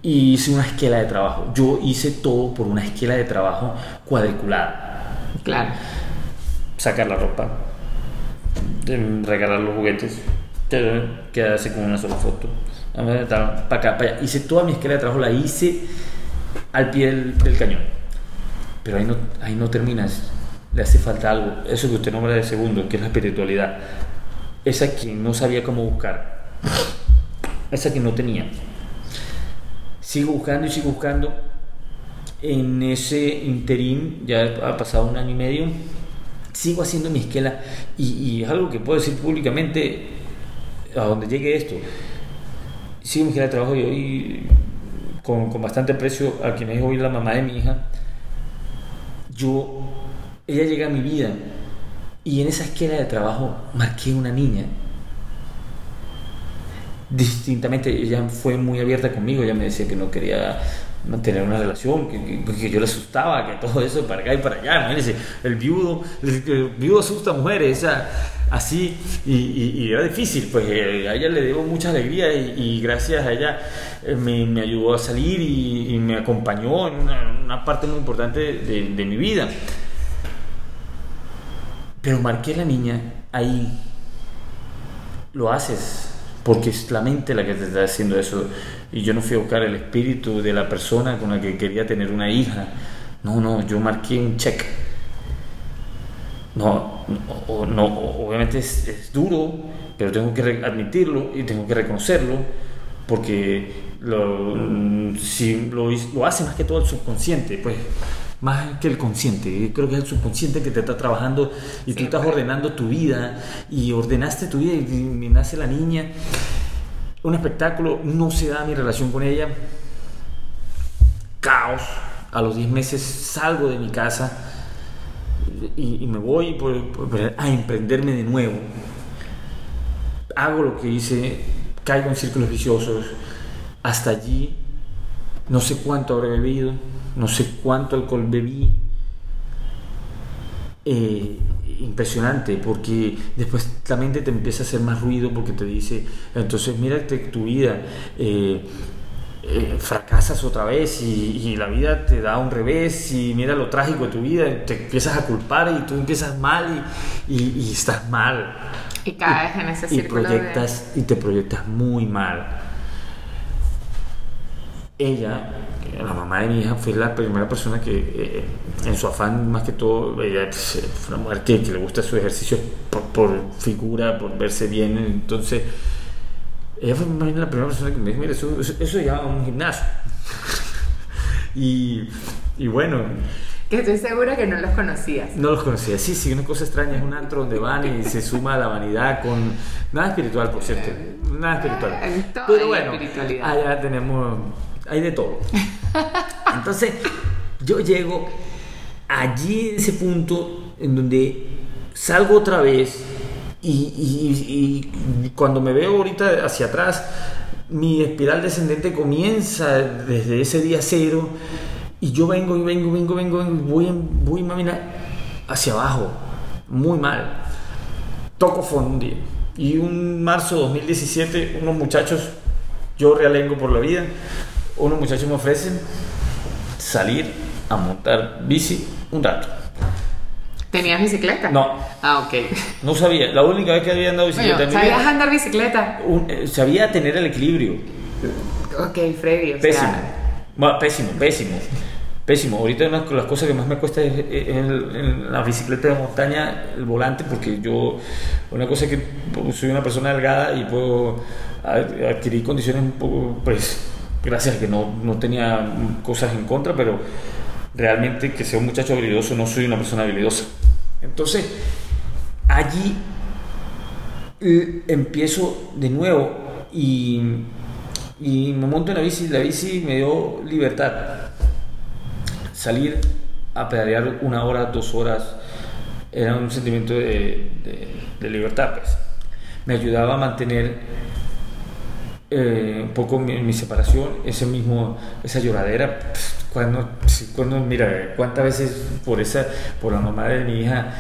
y hice una esquela de trabajo. Yo hice todo por una esquela de trabajo cuadriculada Claro. sacar la ropa, em, regalar los juguetes, te- quedarse con una sola foto, para acá, para allá. Hice toda mi esquela de trabajo, la hice al pie del, del cañón. Pero ahí no, ahí no terminas. Le hace falta algo. Eso que usted nombra de segundo, que es la espiritualidad. Esa que no sabía cómo buscar. Esa que no tenía. Sigo buscando y sigo buscando. En ese interín, ya ha pasado un año y medio, sigo haciendo mi esquela y, y es algo que puedo decir públicamente a donde llegue esto. Sigo mi esquela de trabajo y hoy, con, con bastante precio, a quien es hoy la mamá de mi hija, yo, ella llega a mi vida y en esa esquela de trabajo marqué una niña. Distintamente, ella fue muy abierta conmigo, ella me decía que no quería mantener una relación, que, que- que yo le asustaba, que todo eso para acá y para allá, imagínense, el viudo, el, viudo asusta a mujeres, o así, y, era difícil, pues eh, a ella le debo mucha alegría y, gracias a ella eh, me, ayudó a salir y, me acompañó en una, parte muy importante de, mi vida. Pero marqué la niña ahí. Lo haces porque es la mente la que te está haciendo eso. Y yo no fui a buscar el espíritu de la persona con la que quería tener una hija. No, no, yo marqué un check. No, o- no, obviamente es, es duro, pero tengo que admitirlo y tengo que reconocerlo porque lo, mm, si lo, lo hace más que todo el subconsciente, pues más que el consciente. Creo que es el subconsciente que te está trabajando y tú Sí, estás pues. ordenando tu vida y ordenaste tu vida y, y nace la niña. Un espectáculo, no se da mi relación con ella. Caos. A los 10 meses salgo de mi casa y, me voy a emprenderme de nuevo. Hago lo que hice, caigo en círculos viciosos. Hasta allí no sé cuánto habré bebido, no sé cuánto alcohol bebí. Eh, impresionante porque después la mente te empieza a hacer más ruido porque te dice entonces mírate tu vida eh, eh, fracasas otra vez y, la vida te da un revés y mira lo trágico de tu vida te empiezas a culpar y tú empiezas mal y, estás mal y caes en ese círculo y proyectas y te proyectas muy mal ella la mamá de mi hija fue la primera persona que, eh, en su afán, más que todo, ella fue una mujer que, le gusta su ejercicio por, figura, por verse bien. Entonces, ella fue la primera persona que me dijo: Mira, eso, eso, llama un gimnasio. y, y bueno. Que estoy segura que no los conocías. No los conocía. Sí, sí, una cosa extraña es un antro donde van y se suma la vanidad con. Nada espiritual, por cierto. Nada espiritual. Pero bueno, allá tenemos hay de todo. Entonces, yo llego allí en ese punto en donde salgo otra vez y, cuando me veo ahorita hacia atrás, mi espiral descendente comienza desde ese día cero y yo vengo y vengo, vengo, vengo, vengo voy, voy hacia abajo, muy mal. Toco fondo. Y un marzo de 2017, unos muchachos, yo realengo por la vida, unos muchachos me ofrecen salir a montar bici un rato. ¿Tenías bicicleta? No. Ah, ok. No sabía. La única vez que había andado bicicleta bueno, ¿Sabías andar bicicleta? Eh, sabía tener el equilibrio. Ok, Freddy. pésimo. pésimo, pésimo. Pésimo. Ahorita una de las cosas que más me cuesta es, en la bicicleta de montaña el volante, porque yo, una cosa es que soy una persona delgada y puedo adquirir condiciones un poco, pues, gracias a que no, no tenía cosas en contra, pero realmente que sea un muchacho habilidoso, no soy una persona habilidosa. Entonces, allí empiezo de nuevo y, me monto en la bici, la bici me dio libertad. Salir a pedalear una hora, dos horas, era un sentimiento de, libertad, pues. Me ayudaba a mantener eh, un poco mi, separación, ese mismo, esa lloradera, cuando, cuando, mira, cuántas veces por esa, por la mamá de mi hija,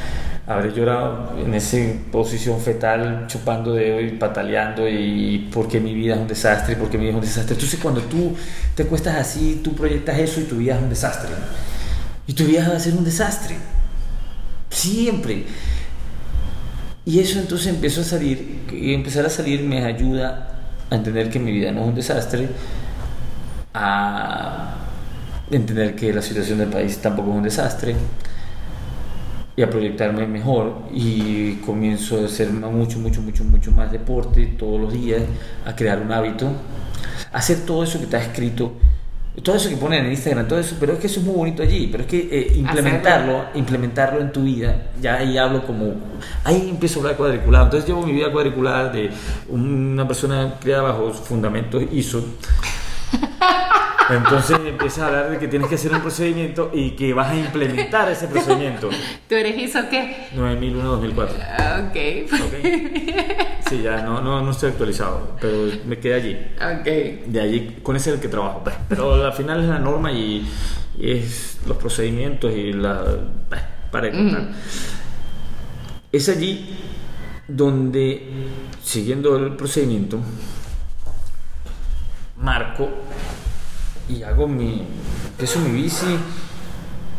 habré llorado en esa posición fetal, chupando dedo y pataleando y porque mi vida es un desastre, porque mi vida es un desastre. Entonces cuando tú te cuestas así, tú proyectas eso y tu vida es un desastre. Y tu vida va a ser un desastre. Siempre. Y eso entonces empezó a salir, y empezar a salir me ayuda a entender que mi vida no es un desastre, a entender que la situación del país tampoco es un desastre y a proyectarme mejor. Y comienzo a hacer mucho, mucho, mucho, mucho más deporte todos los días, a crear un hábito, a hacer todo eso que está escrito todo eso que ponen en Instagram, todo eso, pero es que eso es muy bonito allí, pero es que eh, implementarlo, implementarlo en tu vida, ya ahí hablo como, ahí empiezo a hablar cuadriculado, entonces llevo mi vida cuadriculada de una persona criada bajo fundamentos ISO, entonces empiezas a hablar de que tienes que hacer un procedimiento y que vas a implementar ese procedimiento. ¿Tú eres ISO qué? 9001-2004. Ah, ok. Sí, ya no, no, no, estoy actualizado, pero me quedé allí. Ok. De allí, con ese es el que trabajo. Pero al final es la norma y, es los procedimientos y la... Para contar. Es allí donde, siguiendo el procedimiento, marco y hago mi, empiezo mi bici,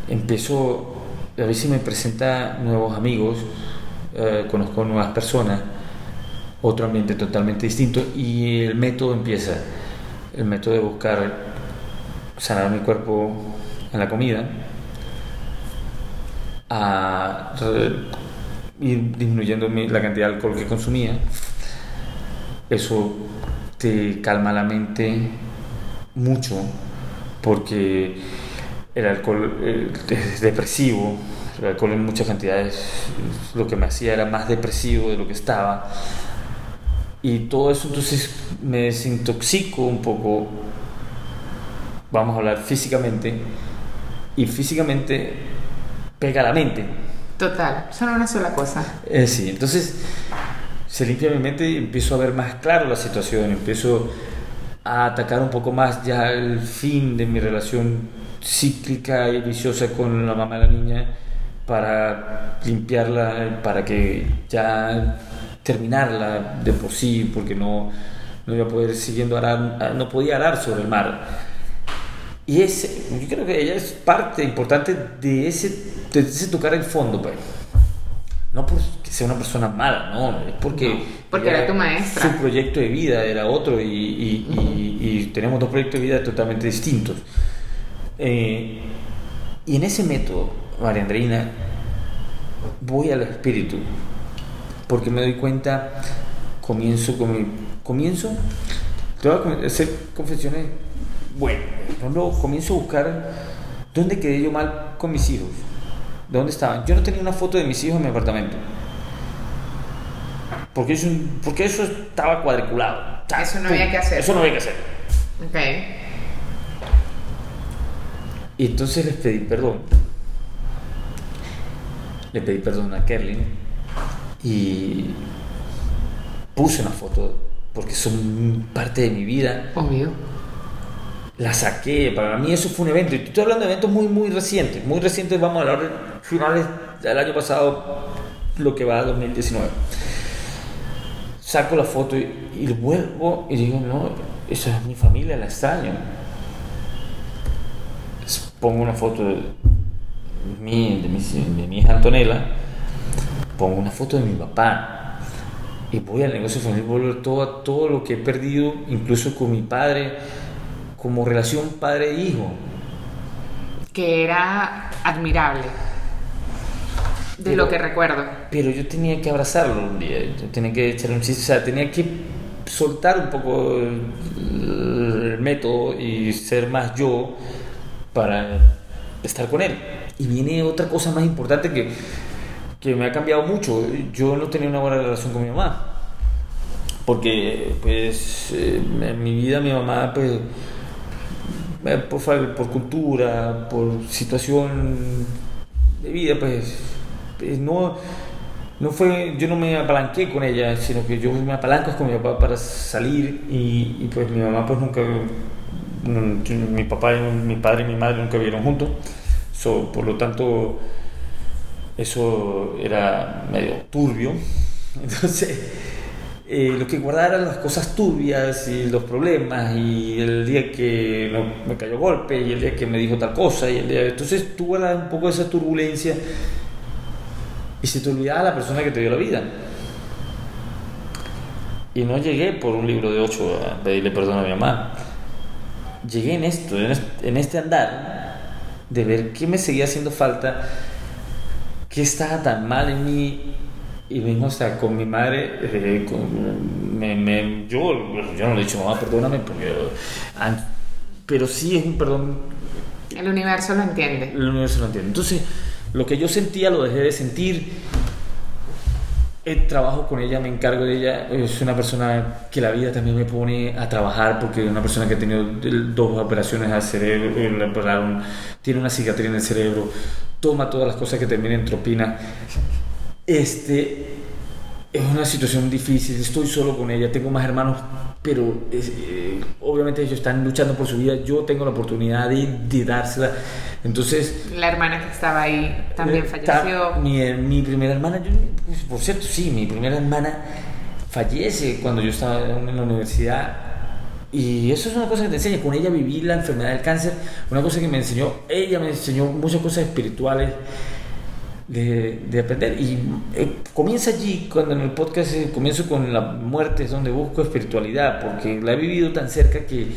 empiezo, la bici me presenta nuevos amigos, eh, conozco nuevas personas, otro ambiente totalmente distinto y el método empieza, el método de buscar sanar mi cuerpo en la comida, a ir disminuyendo la cantidad de alcohol que consumía, eso te calma la mente mucho porque el alcohol es depresivo, el alcohol en muchas cantidades lo que me hacía era más depresivo de lo que estaba. Y todo eso entonces me desintoxico un poco, vamos a hablar físicamente, y físicamente pega la mente. Total, son una sola cosa. Eh, sí, entonces se limpia mi mente y empiezo a ver más claro la situación, empiezo a atacar un poco más ya el fin de mi relación cíclica y viciosa con la mamá de la niña para limpiarla, para que ya terminarla de por sí, porque no, no iba a poder siguiendo arar, no podía arar sobre el mar. Y ese, yo creo que ella es parte importante de ese, de ese tocar el fondo, pues. No porque sea una persona mala, no, es porque... porque era tu maestra. Su proyecto de vida era otro y, y, y, tenemos dos proyectos de vida totalmente distintos. Eh, y en ese método, María Andreina, voy al espíritu, porque me doy cuenta, comienzo con mi... Comienzo, te voy a hacer confesiones, bueno, luego comienzo a buscar dónde quedé yo mal con mis hijos dónde estaban? Yo no tenía una foto de mis hijos en mi apartamento. Porque eso, porque eso estaba cuadriculado. Eso no había que hacer. Eso no había que hacer. Ok. Y entonces les pedí perdón. Le pedí perdón a Kerlin y puse una foto porque son parte de mi vida. Obvio la saqué. Para mí eso fue un evento. Y estoy hablando de eventos muy, muy recientes. Muy recientes, vamos a hablar finales del año pasado, lo que va a 2019. Saco la foto y, vuelvo y digo, no, esa es mi familia, la extraño. Pongo una foto de mi, de mi, de mi hija Antonella, pongo una foto de mi papá y voy al negocio familiar, vuelvo todo, todo lo que he perdido, incluso con mi padre como relación padre-hijo. Que era admirable, de lo que recuerdo. Pero yo tenía que abrazarlo un día, tenía que echar un chiste, o sea, tenía que soltar un poco el, método y ser más yo para estar con él. Y viene otra cosa más importante que, que me ha cambiado mucho. Yo no tenía una buena relación con mi mamá. Porque, pues, eh, en mi vida mi mamá, pues, eh, por, por cultura, por situación de vida, pues, no, no fue, yo no me apalanqué con ella, sino que yo me apalanco con mi papá para salir y, pues mi mamá pues nunca, mi papá, mi padre y mi madre nunca vivieron juntos, por lo tanto eso era medio turbio, entonces eh, lo que guardara las cosas turbias y los problemas y el día que me cayó golpe y el día que me dijo tal cosa y el día entonces guardas un poco esa turbulencia y se te olvidaba la persona que te dio la vida y no llegué por un libro de ocho a pedirle perdón a mi mamá llegué en esto en este andar de ver qué me seguía haciendo falta qué estaba tan mal en mí y vengo hasta con mi madre, eh, me, me, yo, yo no le he dicho, mamá, perdóname, porque, pero sí es un perdón. El universo lo entiende. El universo lo entiende. Entonces, lo que yo sentía lo dejé de sentir. El trabajo con ella, me encargo de ella. Es una persona que la vida también me pone a trabajar porque es una persona que ha tenido dos operaciones al cerebro, eh, tiene una cicatriz en el cerebro, toma todas las cosas que terminan en tropina este, es una situación difícil, estoy solo con ella, tengo más hermanos, pero eh, obviamente ellos están luchando por su vida, yo tengo la oportunidad de, dársela. Entonces... La hermana que estaba ahí también falleció. Mi, mi primera hermana, pues, por cierto, sí, mi primera hermana fallece cuando yo estaba en la universidad. Y eso es una cosa que te enseña. Con ella viví la enfermedad del cáncer, una cosa que me enseñó, ella me enseñó muchas cosas espirituales de, aprender. Y eh, comienza allí, cuando en el podcast eh, comienzo con la muerte, es donde busco espiritualidad, porque la he vivido tan cerca que,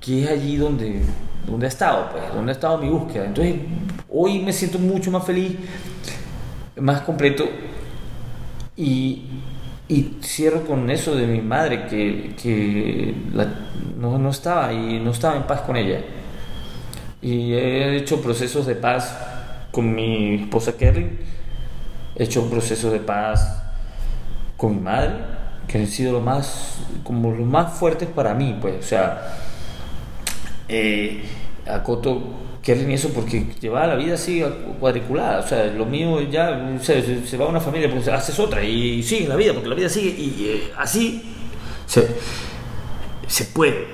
que es allí donde, donde ha estado, pues, donde ha estado mi búsqueda. Entonces, hoy me siento mucho más feliz, más completo. Y, y cierro con eso de mi madre, que, que no, no estaba y no estaba en paz con ella. Y he hecho procesos de paz con mi esposa Kerry, he hecho un proceso de paz con mi madre, que han sido lo más, como los más fuertes para mí, pues, o sea, eh, acoto Kerry eso porque llevaba la vida así cuadriculada, o sea, lo mío ya, se, va a una familia, pues haces otra y, sigue la vida, porque la vida sigue y eh, así se, se puede.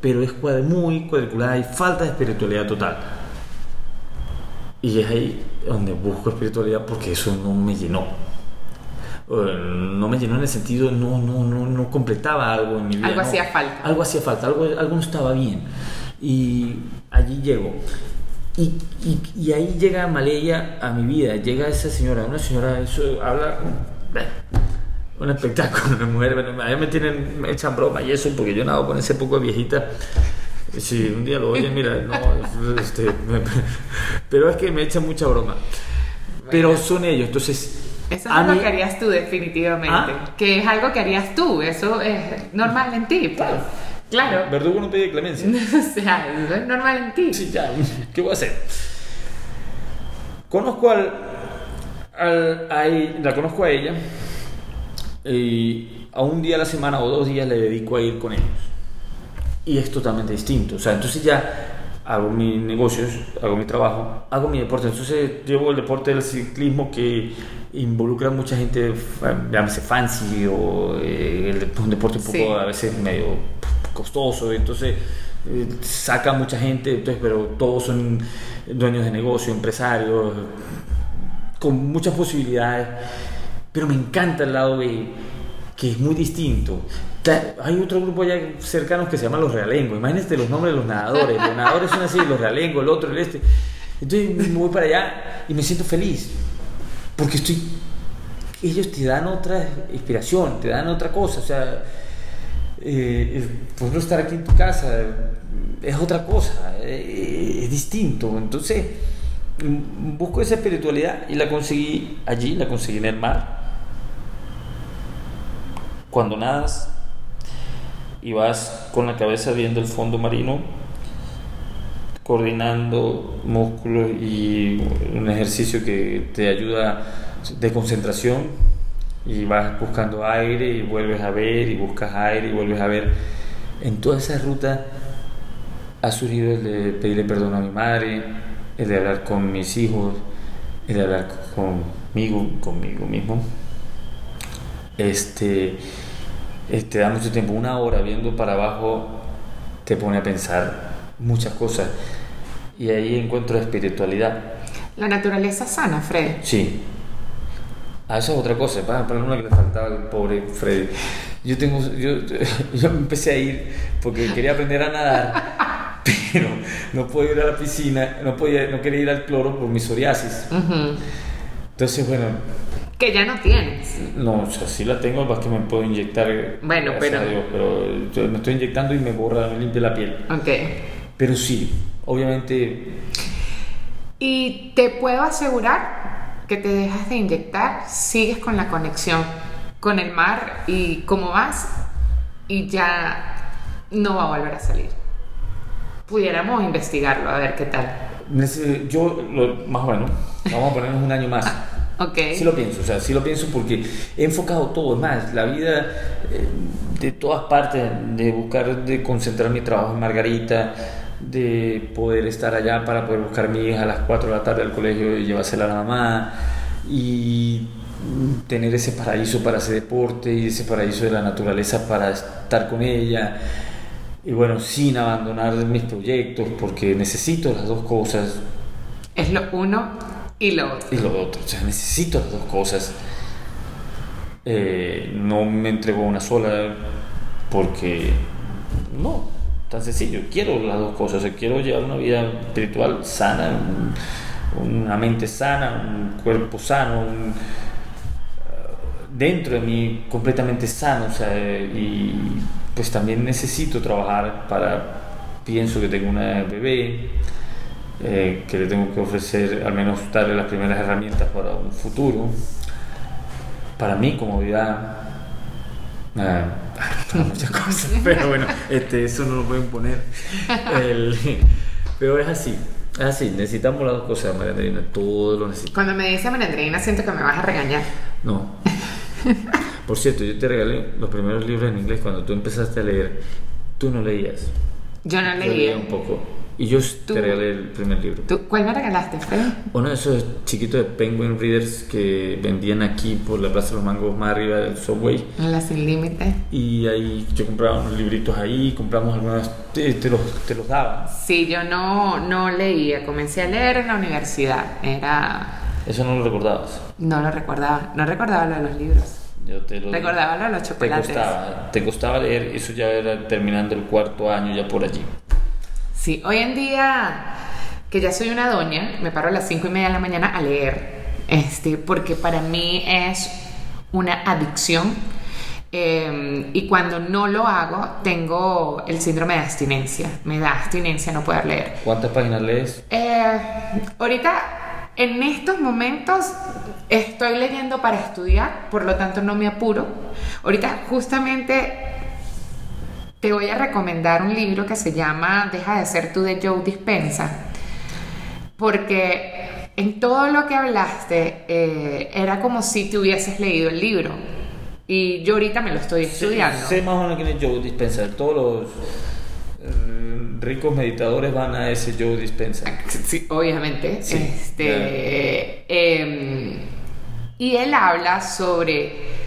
pero es muy cuadriculada y falta de espiritualidad total. Y es ahí donde busco espiritualidad porque eso no me llenó. No me llenó en el sentido, no, no, no, no completaba algo en mi vida. Algo no. hacía falta. Algo hacía falta, algo, algo no estaba bien. Y allí llego. Y, y, y ahí llega Maleya a mi vida, llega esa señora, una señora, eso habla, un espectáculo, una mujer, bueno, a mí me tienen, me echan broma y eso, porque yo nado con ese poco de viejita. Si un día lo oyen, mira, no, este, me- pero es que me echan mucha broma. Pero son ellos, entonces. Eso es algo mí- que harías tú, definitivamente. ¿Ah? Que es algo que harías tú. Eso es normal en ti. pues. Claro. Verdugo no pide clemencia. o sea, eso es normal en ti. Sí, ya, ¿qué voy a hacer? Conozco al, al- a la conozco a ella y a un día a la semana o dos días le dedico a ir con ellos. Y es totalmente distinto. O sea, entonces ya hago mis negocios, hago mi trabajo, hago mi deporte. Entonces llevo el deporte del ciclismo que involucra a mucha gente, llámese fancy o eh, el un deporte un poco Sí. a veces medio costoso. Entonces eh, saca mucha gente, entonces, pero todos son dueños de negocio, empresarios, con muchas posibilidades. Pero me encanta el lado de que es muy distinto. Hay otro grupo allá cercanos que se llama los realengos. Imagínate los nombres de los nadadores. Los nadadores son así, los realengos, el otro, el este. Entonces me voy para allá y me siento feliz. Porque estoy. Ellos te dan otra inspiración, te dan otra cosa. O sea, eh, por ejemplo, estar aquí en tu casa es otra cosa, eh, es distinto. Entonces, busco esa espiritualidad y la conseguí allí, la conseguí en el mar. Cuando nadas y vas con la cabeza viendo el fondo marino, coordinando músculos y un ejercicio que te ayuda de concentración y vas buscando aire y vuelves a ver y buscas aire y vuelves a ver. En toda esa ruta ha surgido el de pedirle perdón a mi madre, el de hablar con mis hijos, el de hablar conmigo, conmigo mismo. Este, este da mucho tiempo, una hora viendo para abajo te pone a pensar muchas cosas y ahí encuentro espiritualidad. La naturaleza sana, Fred. Sí. Ah, eso es otra cosa, para, para una que le faltaba al pobre Freddy. Yo tengo, yo, yo empecé a ir porque quería aprender a nadar, pero no podía ir a la piscina, no podía, no quería ir al cloro por mi psoriasis. Ujú. Entonces, bueno, Que ya no tienes. no, o sea, sí la tengo, es que me puedo inyectar. Bueno, gracias pero- Dios, pero yo me estoy inyectando y me borra, me limpia la piel. Ok. Pero sí, obviamente, Y te puedo asegurar que te dejas de inyectar, sigues con la conexión con el mar y cómo vas y ya no va a volver a salir. Pudiéramos investigarlo, a ver qué tal. yo, lo, más o menos, vamos a ponernos un año más. Ok. Sí lo pienso, o sea, sí lo pienso porque he enfocado todo, es más, la vida eh, de todas partes, de buscar, de concentrar mi trabajo en Margarita, de poder estar allá para poder buscar a mi hija a las 4 de la tarde al colegio y llevársela a la mamá y tener ese paraíso para hacer deporte y ese paraíso de la naturaleza para estar con ella y bueno, sin abandonar mis proyectos porque necesito las dos cosas Es lo uno y lo otro. y lo otro. O sea, necesito las dos cosas. Eh, no me entrego una sola porque no, tan sencillo. Quiero las dos cosas. O sea, quiero llevar una vida espiritual sana, un- una mente sana, un cuerpo sano, dentro de mí completamente sano. O sea, y pues también necesito trabajar para. Pienso que tengo una bebé eh, que le tengo que ofrecer, al menos darle las primeras herramientas para un futuro. Para mí, comodidad. para muchas cosas, pero bueno, este, eso no lo pueden poner. El- pero es así, es así, necesitamos las dos cosas, María Andreina, todo lo necesitamos. Cuando me dice Melendrina siento que me vas a regañar. No. Por cierto, yo te regalé los primeros libros en inglés cuando tú empezaste a leer. Tú no leías. Yo no Yo leía. leía un poco. Y yo Tú- te regalé el primer libro. ¿Tú, ¿Cuál me regalaste, Fred? Uno de esos chiquitos de Penguin Readers que vendían aquí por la Plaza de los Mangos más arriba del Subway. La Sin Límite. Y ahí yo compraba unos libritos ahí, compramos algunas, te, te los, te los daban. Sí, yo no, no leía, comencé a leer en la universidad. Era. Eso no lo recordabas. No lo recordaba, no recordaba lo de los libros. Yo te lo Recordaba lo de los Te chocolates. costaba, te costaba leer, eso ya era terminando el cuarto año ya por allí. Sí, hoy en día que ya soy una doña, me paro a las cinco y media de la mañana a leer, este, porque para mí es una adicción eh, y cuando no lo hago tengo el síndrome de abstinencia, me da abstinencia no poder leer. ¿Cuántas páginas lees? Eh, ahorita, en estos momentos, estoy leyendo para estudiar, por lo tanto no me apuro. Ahorita, justamente, te voy a recomendar un libro que se llama Deja de ser tú de Joe Dispensa, porque en todo lo que hablaste eh, era como si te hubieses leído el libro. Y yo ahorita me lo estoy estudiando. Sé, sé más o menos quién es Joe Dispenza. Todos los eh, ricos meditadores van a ese Joe Dispenza. Sí, obviamente. Sí, este, em, y él habla sobre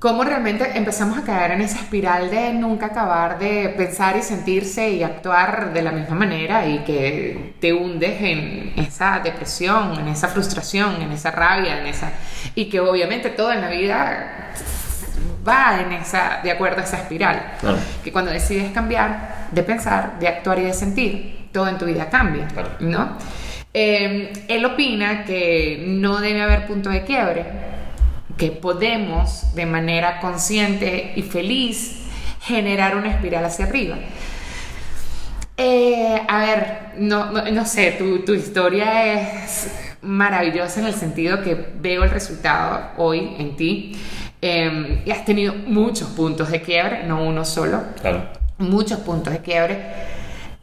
cómo realmente empezamos a caer en esa espiral de nunca acabar de pensar y sentirse y actuar de la misma manera y que te hundes en esa depresión, en esa frustración, en esa rabia, en esa y que obviamente todo en la vida va en esa de acuerdo a esa espiral Claro. que cuando decides cambiar de pensar, de actuar y de sentir, todo en tu vida cambia, Claro. ¿no? Eh, él opina que no debe haber punto de quiebre, que podemos de manera consciente y feliz generar una espiral hacia arriba. Eh, a ver, no, no, no sé, tu, tu historia es maravillosa en el sentido que veo el resultado hoy en ti. Eh, y has tenido muchos puntos de quiebre, no uno solo Claro. muchos puntos de quiebre.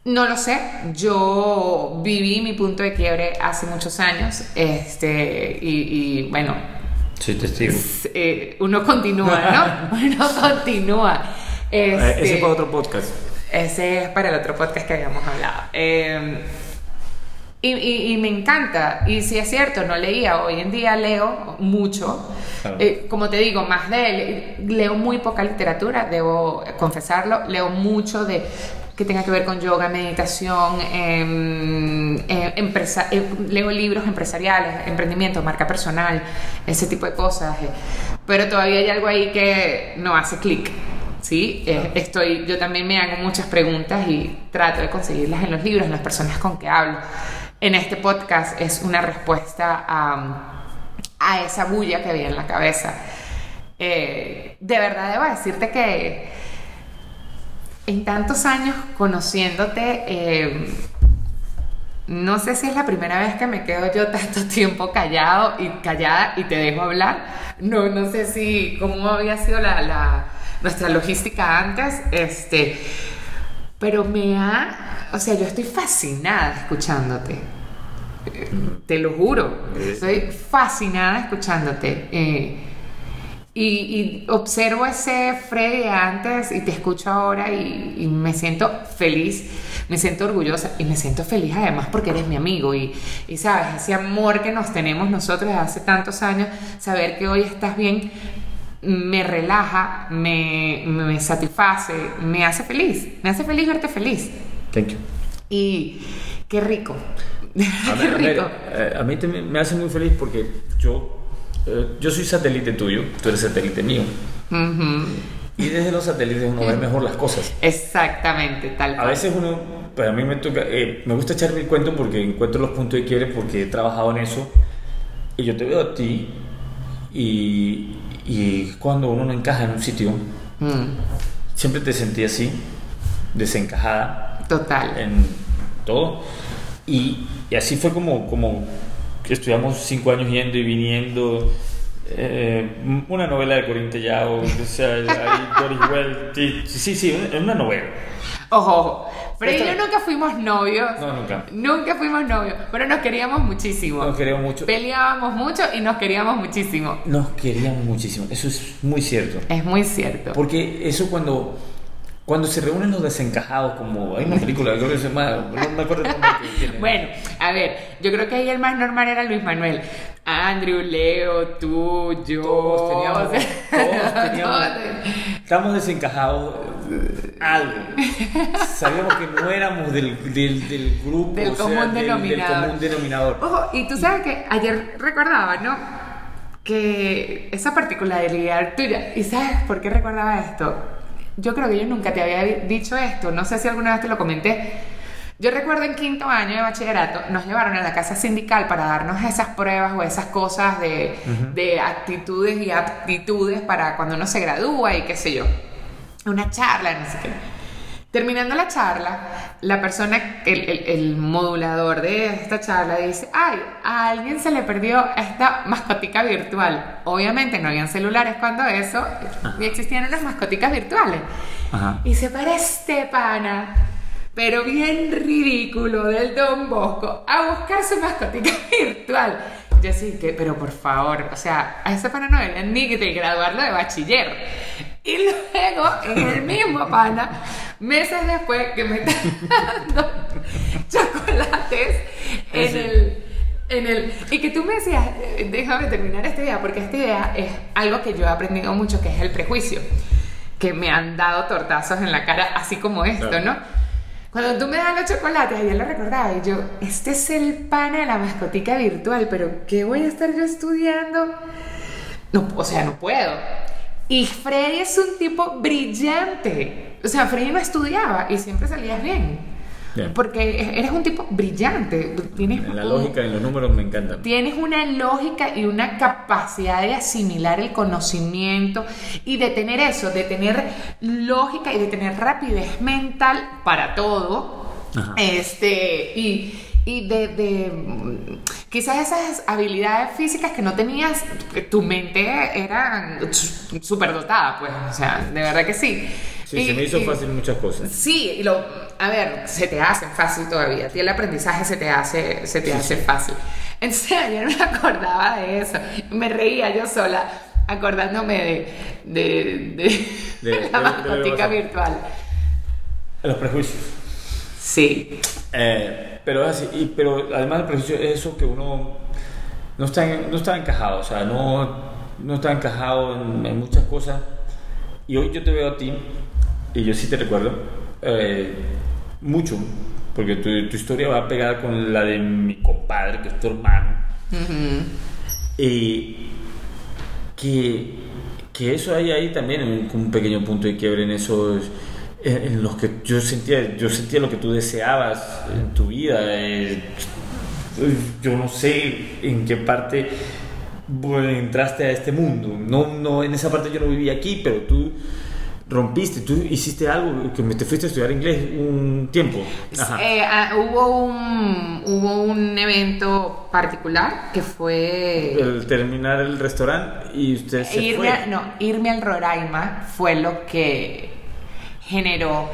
No lo sé, yo viví mi punto de quiebre hace muchos años, este, y, y, bueno, Soy testigo. eh, uno continúa, ¿no? Uno continúa. Eh, Este, ese fue otro podcast. ese es para el otro podcast que habíamos hablado. Eh, y, y- y me encanta. Y si es cierto, no leía. Hoy en día leo mucho. Claro. Eh, como te digo, más de leo muy poca literatura, debo confesarlo. Leo mucho de que tenga que ver con yoga, meditación, eh, empresa- eh, leo libros empresariales, emprendimiento, marca personal, ese tipo de cosas. eh. Pero todavía hay algo ahí que no hace clic. Sí, Eh, estoy, yo también me hago muchas preguntas y trato de conseguirlas en los libros, en las personas con que hablo. En este podcast es una respuesta a, a esa bulla que había en la cabeza. Eh, de verdad debo decirte que en tantos años conociéndote, eh, no sé si es la primera vez que me quedo yo tanto tiempo callado y callada y te dejo hablar. No, no sé si cómo había sido la, la- nuestra logística antes, este, pero me ha, o sea, yo estoy fascinada escuchándote. Eh, Te lo juro, estoy fascinada escuchándote. eh, y, y observo ese Freddy antes y te escucho ahora y, y me siento feliz, me siento orgullosa y me siento feliz además porque eres mi amigo y, y sabes, ese amor que nos tenemos nosotros desde hace tantos años, saber que hoy estás bien, me relaja, me, me satisface, me hace feliz, me hace feliz verte feliz. Thank you. Y qué rico, A mí, a mí- eh, a mí también me hace muy feliz porque yo, yo soy satélite tuyo, tú eres satélite mío. Ujú. Y desde los satélites uno ve mejor las cosas. Exactamente, tal A cual. veces uno, pues a mí me toca, eh, me gusta echarme el cuento porque encuentro los puntos de quiebre porque he trabajado en eso. Y yo te veo a ti y, y cuando uno no encaja en un sitio, Mm, siempre te sentí así, desencajada total. en todo. Y, y así fue como, como que estudiamos cinco años yendo y viniendo. eh, una novela de Corintellao, o sea, Doris Well, sí, sí, sí, una, una novela. Ojo, y Esta- yo nunca fuimos novios. No, nunca. Nunca fuimos novios, pero nos queríamos muchísimo. Nos queríamos mucho. Peleábamos mucho y nos queríamos muchísimo. Nos queríamos muchísimo, eso es muy cierto. Es muy cierto. Porque eso cuando Cuando se reúnen los desencajados, como hay una película, creo que se llama, no me acuerdo que tiene. Bueno, a ver, yo creo que ahí el más normal era Luis Manuel. Andrew, Leo, tú, yo. todos teníamos, todos teníamos, todos. estábamos desencajados algo. Sabíamos que no éramos del, del, del grupo, Del o sea, común del- común denominador. Ojo, y tú sabes que ayer recordaba, ¿no? Que esa particularidad tuya. ¿Y sabes por qué recordaba esto? Yo creo que yo nunca te había di- dicho esto. No sé si alguna vez te lo comenté. Yo recuerdo en quinto año de bachillerato, nos llevaron a la casa sindical para darnos esas pruebas o esas cosas de, de actitudes y aptitudes para cuando uno se gradúa y qué sé yo. Una charla, no sé qué. Terminando la charla, la persona, el, el- el modulador de esta charla dice, ay, a alguien se le perdió esta mascotica virtual. Obviamente no habían celulares cuando eso, y existían las mascoticas virtuales. Ajá. Y se para este pana, pero bien ridículo, del Don Bosco, a buscar su mascotica virtual. Yo sí que, pero por favor, o sea, a ese pana no deberían ni de graduarlo de bachiller. Y luego, en el mismo pana, meses después que me está dando chocolates en el, en el... Y que tú me decías, eh, déjame terminar esta idea, porque esta idea es algo que yo he aprendido mucho, que es el prejuicio. Que me han dado tortazos en la cara, así como esto. ¿no? Cuando tú me das los chocolates, ayer lo recordaba, y yo, este es el pana de la mascotica virtual, pero ¿qué voy a estar yo estudiando? No, o sea, no puedo. Y Freddy es un tipo brillante. O sea, Freddy no estudiaba y siempre salías bien. Porque eres un tipo brillante. Tienes En la un- lógica y en los números me encanta. Tienes una lógica y una capacidad de asimilar el conocimiento y de tener eso, de tener lógica y de tener rapidez mental para todo. Ajá. Este, y, y de, de, quizás esas habilidades físicas que no tenías, tu mente era súper dotada, pues, o sea, de verdad que sí. Sí, Y- se me hizo y- fácil muchas cosas. Sí, y lo, a ver, se te hace fácil todavía. A ti el aprendizaje se te hace, se te hace fácil. Entonces ayer me acordaba de eso. Me reía yo sola acordándome de, de, de, De- la mascotica virtual. Los prejuicios. Sí. Eh, pero es así, y- pero además el prejuicio es eso que uno no está, en- no está encajado, o sea, no, no está encajado en, en muchas cosas. Y hoy yo te veo a ti, y yo sí te recuerdo, eh, mucho, porque tu, tu historia va a pegar con la de mi compadre, que es tu hermano. Y que, que eso hay ahí también un, un pequeño punto de quiebre en esos en, en los que yo sentía yo sentía lo que tú deseabas en tu vida eh, yo no sé en qué parte bueno, entraste a este mundo no no en esa parte yo no vivía aquí pero tú rompiste tú hiciste algo que me te fuiste a estudiar inglés un tiempo. Eh, ah, hubo, un, hubo un evento particular que fue... el terminar el restaurante y usted se irme, fue a- no, irme al Roraima fue lo que generó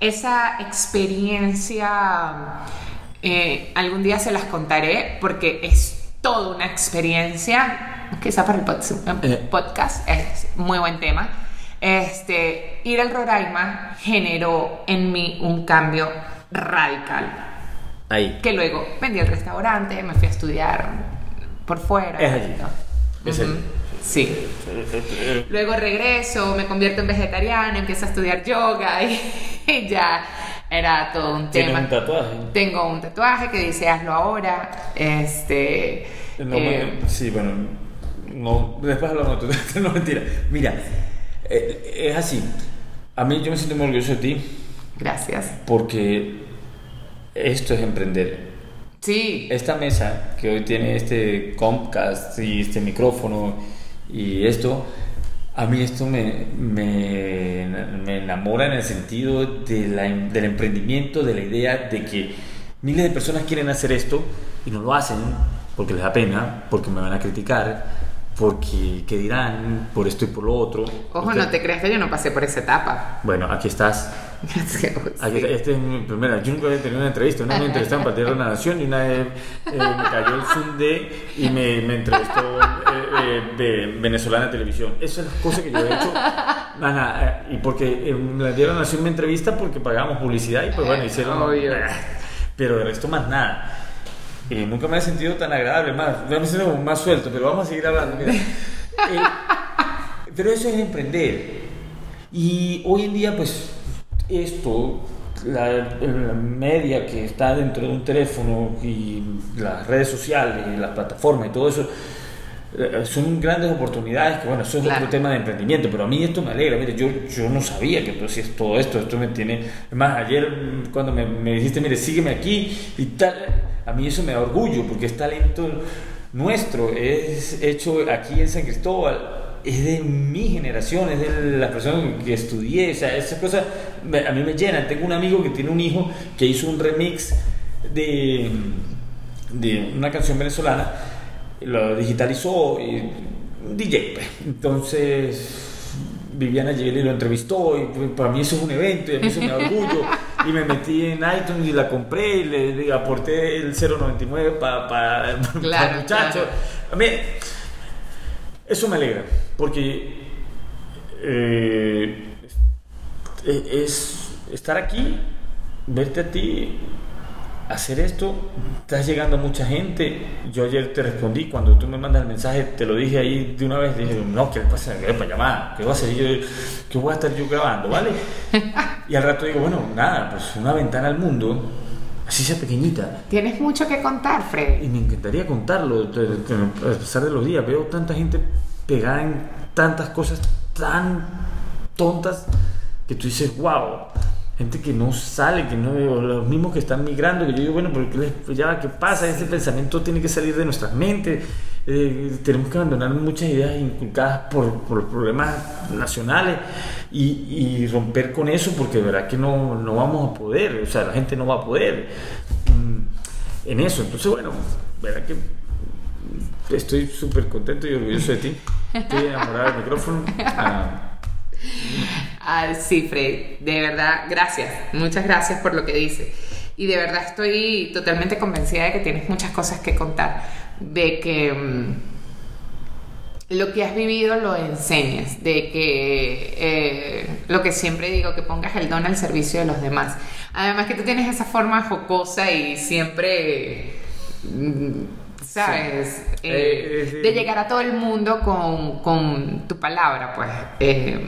esa experiencia. eh, algún día se las contaré porque es toda una experiencia. Quizá para el Eh. podcast es muy buen tema. Este, ir al Roraima generó en mí un cambio radical. ahí Que luego vendí el restaurante, me fui a estudiar por fuera. Es allí. ¿no? Es Ujú. allí. Sí. Luego regreso, me convierto en vegetariana, empiezo a estudiar yoga y, y ya era todo un Tienes tema. un tatuaje. Tengo un tatuaje que dice hazlo ahora. Este. No, eh, sí, bueno, no, después hablamos, no mentira. Mira, es así. A mí yo me siento muy orgulloso de ti gracias. porque esto es emprender. Sí. Esta mesa que hoy tiene este Comcast y este micrófono y esto, a mí esto me, me, me enamora en el sentido de la- del emprendimiento, de la idea de que miles de personas quieren hacer esto y no lo hacen porque les da pena, porque me van a criticar, porque qué dirán, por esto y por lo otro. Ojo, Usted- no te creas que yo no pasé por esa etapa. Bueno, aquí estás. Sí. Aquí, esta es mi primera. Yo nunca había tenido una entrevista. Una vez me entrevistaron para Tierra de la Nación y una vez eh, me cayó el Zoom de y me, me entrevistó eh, eh, de venezolana televisión. Esas son las cosas que yo he hecho nada, eh, y porque eh, me dieron a hacer una entrevista porque pagamos publicidad y pues bueno, hicieron... Obvio. eh, Pero de resto más nada. Nunca me he sentido tan agradable, más, me sentido como más suelto, pero vamos a seguir hablando. Mira. Eh, pero eso es emprender. Y hoy en día, pues, esto, la, la media que está dentro de un teléfono y las redes sociales y las plataformas y todo eso, eh, son grandes oportunidades que, bueno, eso es Claro. otro tema de emprendimiento, pero a mí esto me alegra. Mire, yo, yo no sabía que tú hacías todo esto, esto me tiene... Más, ayer cuando me, me dijiste, mire, sígueme aquí y tal, a mí eso me da orgullo porque es talento nuestro, es hecho aquí en San Cristóbal, es de mi generación, es de las personas que estudié, o sea, esas cosas a mí me llenan. Tengo un amigo que tiene un hijo que hizo un remix de, de una canción venezolana, lo digitalizó, y, un DJ. pues. Entonces, Viviana Yeli lo entrevistó y pues, para mí eso es un evento y a mí eso me da orgullo. Y me metí en iTunes y la compré y le, le aporté el 099 para el Claro, muchacho. claro. A mí, eso me alegra, porque eh, es estar aquí, verte a ti, hacer esto, estás llegando a mucha gente. Yo ayer te respondí, cuando tú me mandas el mensaje, te lo dije ahí de una vez, dije, no, ¿qué le pasa? ¿Qué para llamar? ¿Qué voy a hacer yo? ¿Qué voy a estar yo grabando? ¿Vale? Y al rato digo, bueno, nada, pues una ventana al mundo, así sea pequeñita. Tienes mucho que contar, Freddy. Y me encantaría contarlo, a pesar de los días. Veo tanta gente pegada en tantas cosas tan tontas que tú dices, wow. Gente que no sale, que no los mismos que están migrando, que yo digo, bueno, pero ¿qué, les- pues ya, ¿qué pasa? Ese pensamiento tiene que salir de nuestras mentes. Eh, tenemos que abandonar muchas ideas inculcadas por, por los problemas nacionales y, y romper con eso porque de verdad que no, no vamos a poder, o sea, la gente no va a poder mm, en eso. Entonces, bueno, verdad que estoy súper contento y orgulloso de ti. Estoy enamorado del micrófono. Ah, Ah, sí, de verdad, gracias. Muchas gracias por lo que dices. Y de verdad estoy totalmente convencida de que tienes muchas cosas que contar. De que mm, lo que has vivido lo enseñes. De que eh, lo que siempre digo, que pongas el don al servicio de los demás. Además que tú tienes esa forma jocosa y siempre... mm, ¿Sabes? Sí. Eh, Eh, eh, sí. de llegar a todo el mundo con, con tu palabra, pues. Eh,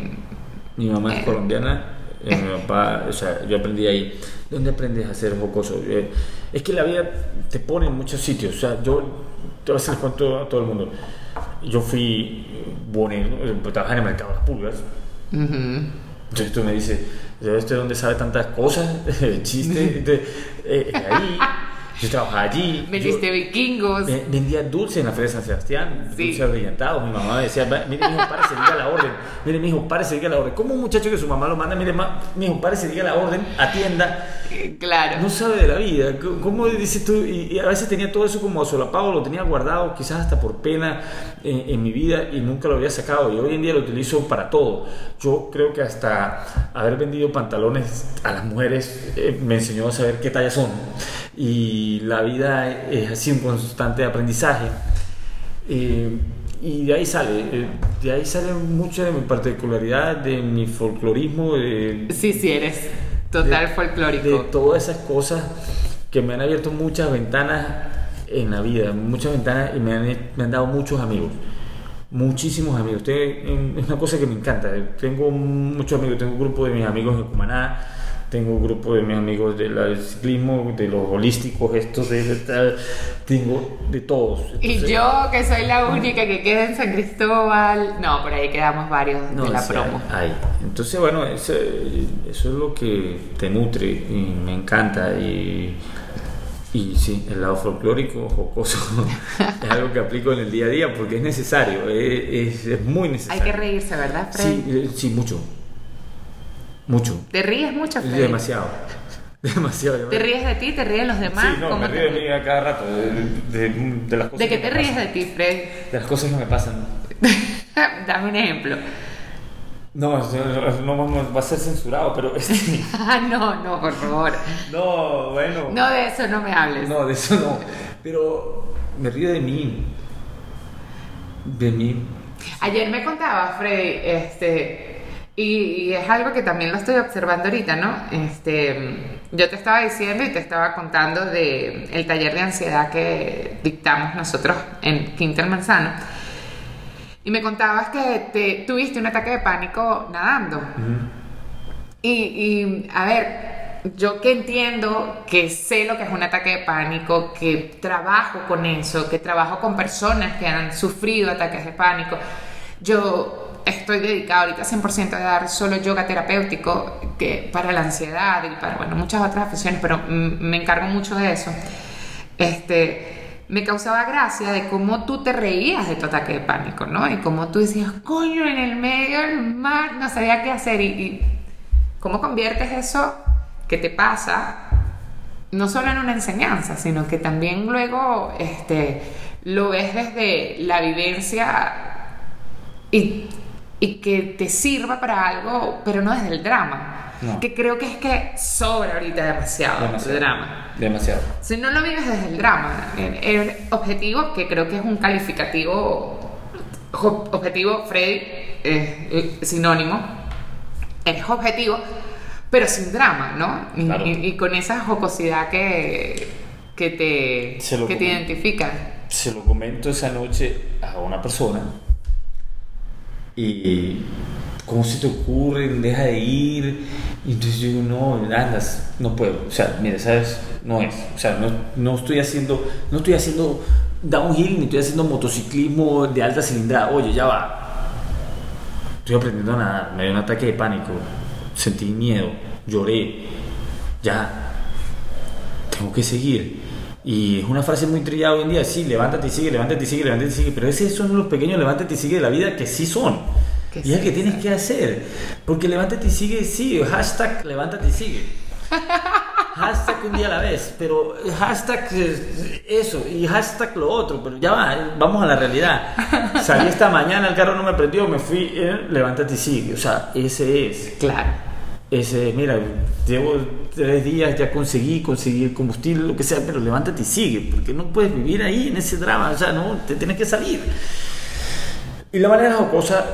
mi mamá es Eh. colombiana. eh, mi papá, o sea, yo aprendí ahí. ¿Dónde aprendes a ser jocoso? Eh, es que la vida te pone en muchos sitios. O sea, yo te voy a hacer cuento a todo el mundo. Yo fui bonero, eh, trabajaba en el mercado de las pulgas. ujú. Entonces tú me dices, ¿de dónde sabe tantas cosas? Chiste. Entonces, eh, eh, ahí, yo trabajaba allí. Vendiste vikingos. Ve- Vendía dulce en la Feria de San Sebastián, Sí. dulces brillantados. Mi mamá me decía, "Va- mire, mijo, párese, diga la orden. Mire, mijo, párese, diga la orden. ¿Cómo un muchacho que su mamá lo manda, mire, ma, mijo, párese, diga la orden, atienda? Eh, Claro. No sabe de la vida. ¿Cómo dices tú? Y, a veces tenía todo eso como solapado, lo tenía guardado, quizás hasta por pena en, en mi vida y nunca lo había sacado. Y hoy en día lo utilizo para todo. Yo creo que hasta haber vendido pantalones a las mujeres eh, me enseñó a saber qué tallas son. Y la vida es así un constante aprendizaje. Eh, y de ahí sale, eh, de ahí sale mucha de mi particularidad, de mi folclorismo, de, Sí, sí, eres total de- folclórico. de todas esas cosas que me han abierto muchas ventanas en la vida, muchas ventanas y me han, me han dado muchos amigos. Muchísimos amigos. Te- en- es una cosa que me encanta. Tengo muchos amigos. Tengo un grupo de mis amigos de Cumaná. Tengo un grupo de mis amigos del ciclismo, de los holísticos, estos, de, tal. Tengo de todos. y Entonces, yo, que soy la única que queda en San Cristóbal. No, por ahí quedamos varios No, de la promo. hay, hay. Entonces, bueno, eso, eso es lo que te nutre y me encanta. Y, y sí, el lado folclórico, jocoso, es algo que aplico en el día a día porque es necesario, es, es- es muy Hay necesario. que reírse, ¿verdad, Freddy? Sí, eh, sí, mucho. Mucho. ¿Te ríes mucho, Freddy? Demasiado. Demasiado. ¿Te ríes de ti? ¿Te ríes de los demás? Sí, no, ¿Cómo me río de mí a cada rato, de, de- de las cosas ¿De qué que te ríes de ti, Freddy? De las cosas que me pasan. Dame un ejemplo. No, no vamos- va a ser censurado, pero... este- Ah, no, no, por favor. No, bueno. No, de eso no me hables. No, de eso no. Pero me río de mí. De mí. Ayer me contaba, Freddy, este, Y, es algo que también lo estoy observando ahorita, ¿no? Este, yo te estaba diciendo y te estaba contando de el taller de ansiedad que dictamos nosotros en Quinta Manzano. Y me contabas que te, tuviste un ataque de pánico nadando. y, y, a ver, yo que entiendo, que sé lo que es un ataque de pánico, que trabajo con eso, que trabajo con personas que han sufrido ataques de pánico, yo estoy dedicada ahorita 100% a dar solo yoga terapéutico que para la ansiedad y para bueno, muchas otras aficiones, pero me encargo mucho de eso. Este, me causaba gracia de cómo tú te reías de tu ataque de pánico, ¿no? Y cómo tú decías, coño, en el medio del mar, no sabía qué hacer. Y, y cómo conviertes eso que te pasa no solo en una enseñanza, sino que también luego este, lo ves desde la vivencia y y que te sirva para algo, pero no desde el drama. Que creo que es que sobra ahorita demasiado, el drama. Demasiado. Si no lo vives desde el drama, el, objetivo, que creo que es un calificativo, objetivo, Freddy, es sinónimo, es objetivo, pero sin drama, ¿no? Y, con esa jocosidad que, que te, que te identifica. Se lo comento esa noche a una persona y ¿cómo se te ocurre? Deja de ir. Y entonces yo digo, no, andas, no puedo. O sea, mira, ¿sabes? No es. O sea, no, no estoy haciendo, no estoy haciendo downhill ni estoy haciendo motociclismo de alta cilindrada. Oye, ya va. Estoy aprendiendo a nadar, me dio un ataque de pánico, sentí miedo, lloré. Ya, tengo que seguir. Y es una frase muy trillada hoy en día, sí, levántate y sigue, levántate y sigue, levántate y sigue, pero esos son los pequeños levántate y sigue de la vida que sí son. y es que tienes que hacer. Porque levántate y sigue, sí, hashtag levántate y sigue. hashtag un día a la vez, pero hashtag eso y hashtag lo otro, pero ya va, vamos a la realidad. Salí esta mañana, el carro no me prendió, me fui, eh, levántate y sigue. O sea, ese es. Claro ese, mira, llevo tres días, ya conseguí conseguir combustible, lo que sea, pero levántate y sigue, porque no puedes vivir ahí en ese drama, o sea, no, te tienes que salir. Y la manera jocosa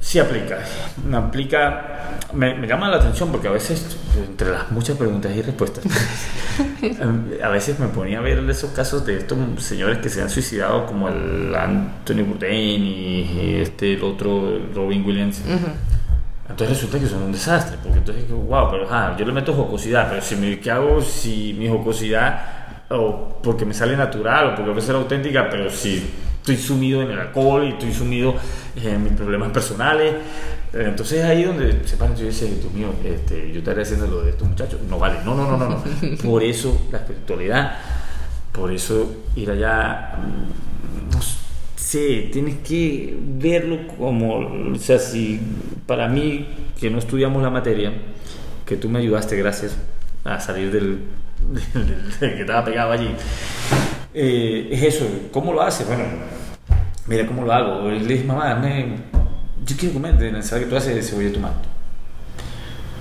sí aplica, me aplica, me, llama la atención porque a veces, entre las muchas preguntas y respuestas, a veces me ponía a ver esos casos de estos señores que se han suicidado, como el Anthony Bourdain y, este, el otro, Robin Williams. Entonces resulta que son un desastre, porque entonces, wow, pero yo le meto jocosidad, pero si me, ¿qué hago si mi jocosidad, o porque me sale natural, o porque va a ser auténtica, pero si estoy sumido en el alcohol y estoy sumido en mis problemas personales, entonces ahí donde se para, yo decía, Dios mío, este, yo estaré haciendo lo de estos muchachos, no vale, no, no, no, no, no. por eso la espiritualidad, por eso ir allá, Sí, tienes que verlo como, o sea, si para mí, que no estudiamos la materia, que tú me ayudaste, gracias, a salir del, que estaba pegado allí, eh, es eso, ¿cómo lo haces? Bueno, mira cómo lo hago. Le dije, mamá, dame, yo quiero comer de la ensalada que tú haces de cebolla y tomate.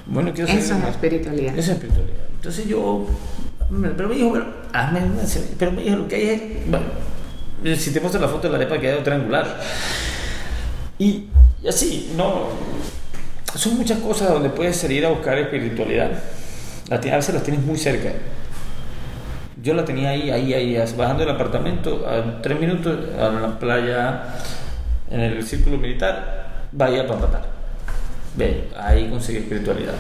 Bueno, quiero saber. Eso es espiritualidad. Eso es espiritualidad. Entonces yo, pero me dijo, bueno, hazme una pero me dijo, lo que hay es, bueno, si te muestro la foto de la arepa queda triangular. Y, así, no. Son muchas cosas donde puedes salir a buscar espiritualidad. A veces las tienes muy cerca. Yo la tenía ahí, ahí, ahí, bajando del apartamento, a tres minutos, a la playa, en el círculo militar, vaya para matar. Ve, ahí conseguí espiritualidad.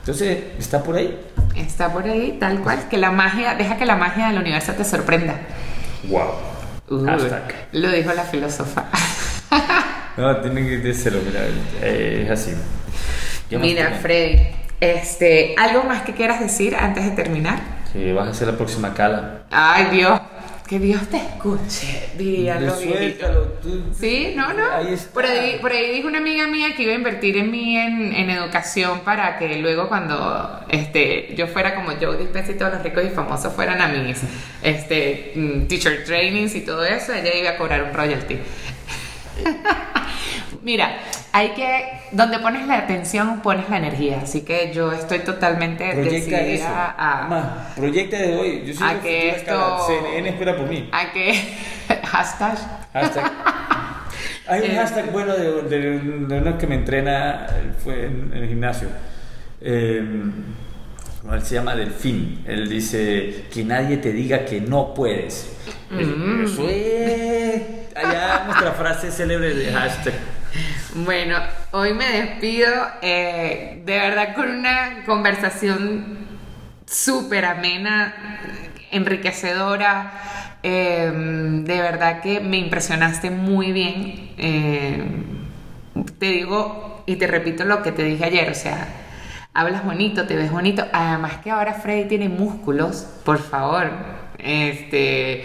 Entonces, ¿está por ahí? Está por ahí, tal cual. Que la magia, deja que la magia del universo te sorprenda. Wow. Lo dijo la filósofa. no, tiene que decirlo, mira, eh, es así. Mira, Freddy, este, ¿algo más que quieras decir antes de terminar? Sí, vas a ser la próxima cala. Ay, Dios. Que Dios te escuche, dirían Suéltalo, Sí, no, no. Por ahí, por ahí dijo una amiga mía que iba a invertir en mí en, en educación para que luego cuando este, yo fuera como Joe Dispenza y todos los ricos y famosos fueran a mis este, mm, teacher trainings y todo eso, ella iba a cobrar un royalty. Mira, hay que, donde pones la atención, pones la energía. Así que yo estoy totalmente proyecta decidida a. proyecta de hoy. Yo soy a que esto. CNN espera por mí. A que. Hashtag. Hashtag. Hay un Eh, hashtag bueno de, de- de uno que me entrena fue en, en el gimnasio. Eh, él se llama Delfín. Él dice que nadie te diga que no puedes. Mm. Eso es. Allá nuestra frase célebre de hashtag. Bueno, hoy me despido eh, de verdad con una conversación súper amena, enriquecedora. eh, de verdad que me impresionaste muy bien. eh, te digo y te repito lo que te dije ayer, o sea, hablas bonito, te ves bonito. Además que ahora Freddy tiene músculos, por favor. Este...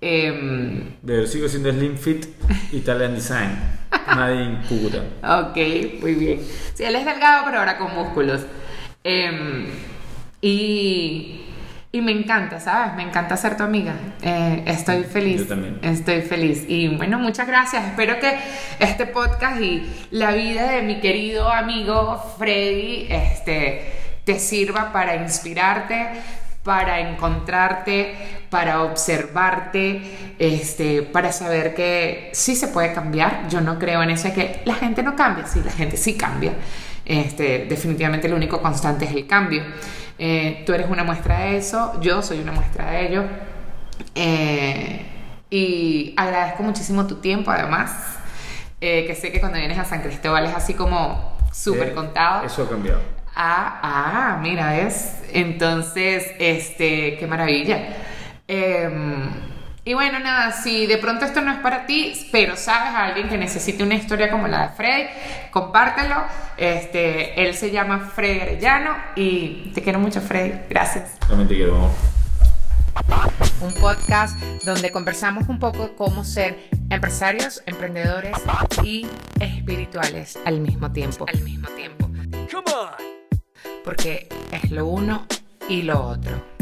em, Pero sigo siendo Slim Fit Italian Design. Nadie en Cúcuta. Ok, muy bien. Sí, él es delgado, pero ahora con músculos. Em, y, y me encanta, ¿sabes? Me encanta ser tu amiga. Eh, estoy feliz. Yo también. Estoy feliz. Y bueno, muchas gracias. Espero que este podcast y la vida de mi querido amigo Freddy este, te sirva para inspirarte, para encontrarte, para observarte, este, para saber que sí se puede cambiar. Yo no creo en eso de que la gente no cambia, sí, la gente sí cambia. Este, definitivamente lo único constante es el cambio. Eh, tú eres una muestra de eso, yo soy una muestra de ello. Eh, y agradezco muchísimo tu tiempo, además, eh, que sé que cuando vienes a San Cristóbal es así como súper contado. Eso ha cambiado. Ah, ah, mira, ¿ves? Entonces, este, qué maravilla. Em, y bueno, nada, si de pronto esto no es para ti, pero sabes a alguien que necesite una historia como la de Freddy, compártelo. Este, él se llama Freddy Arellano y te quiero mucho, Freddy. Gracias. También te quiero. Un podcast donde conversamos un poco de cómo ser empresarios, emprendedores y espirituales al mismo tiempo. Al mismo tiempo. Porque es lo uno y lo otro.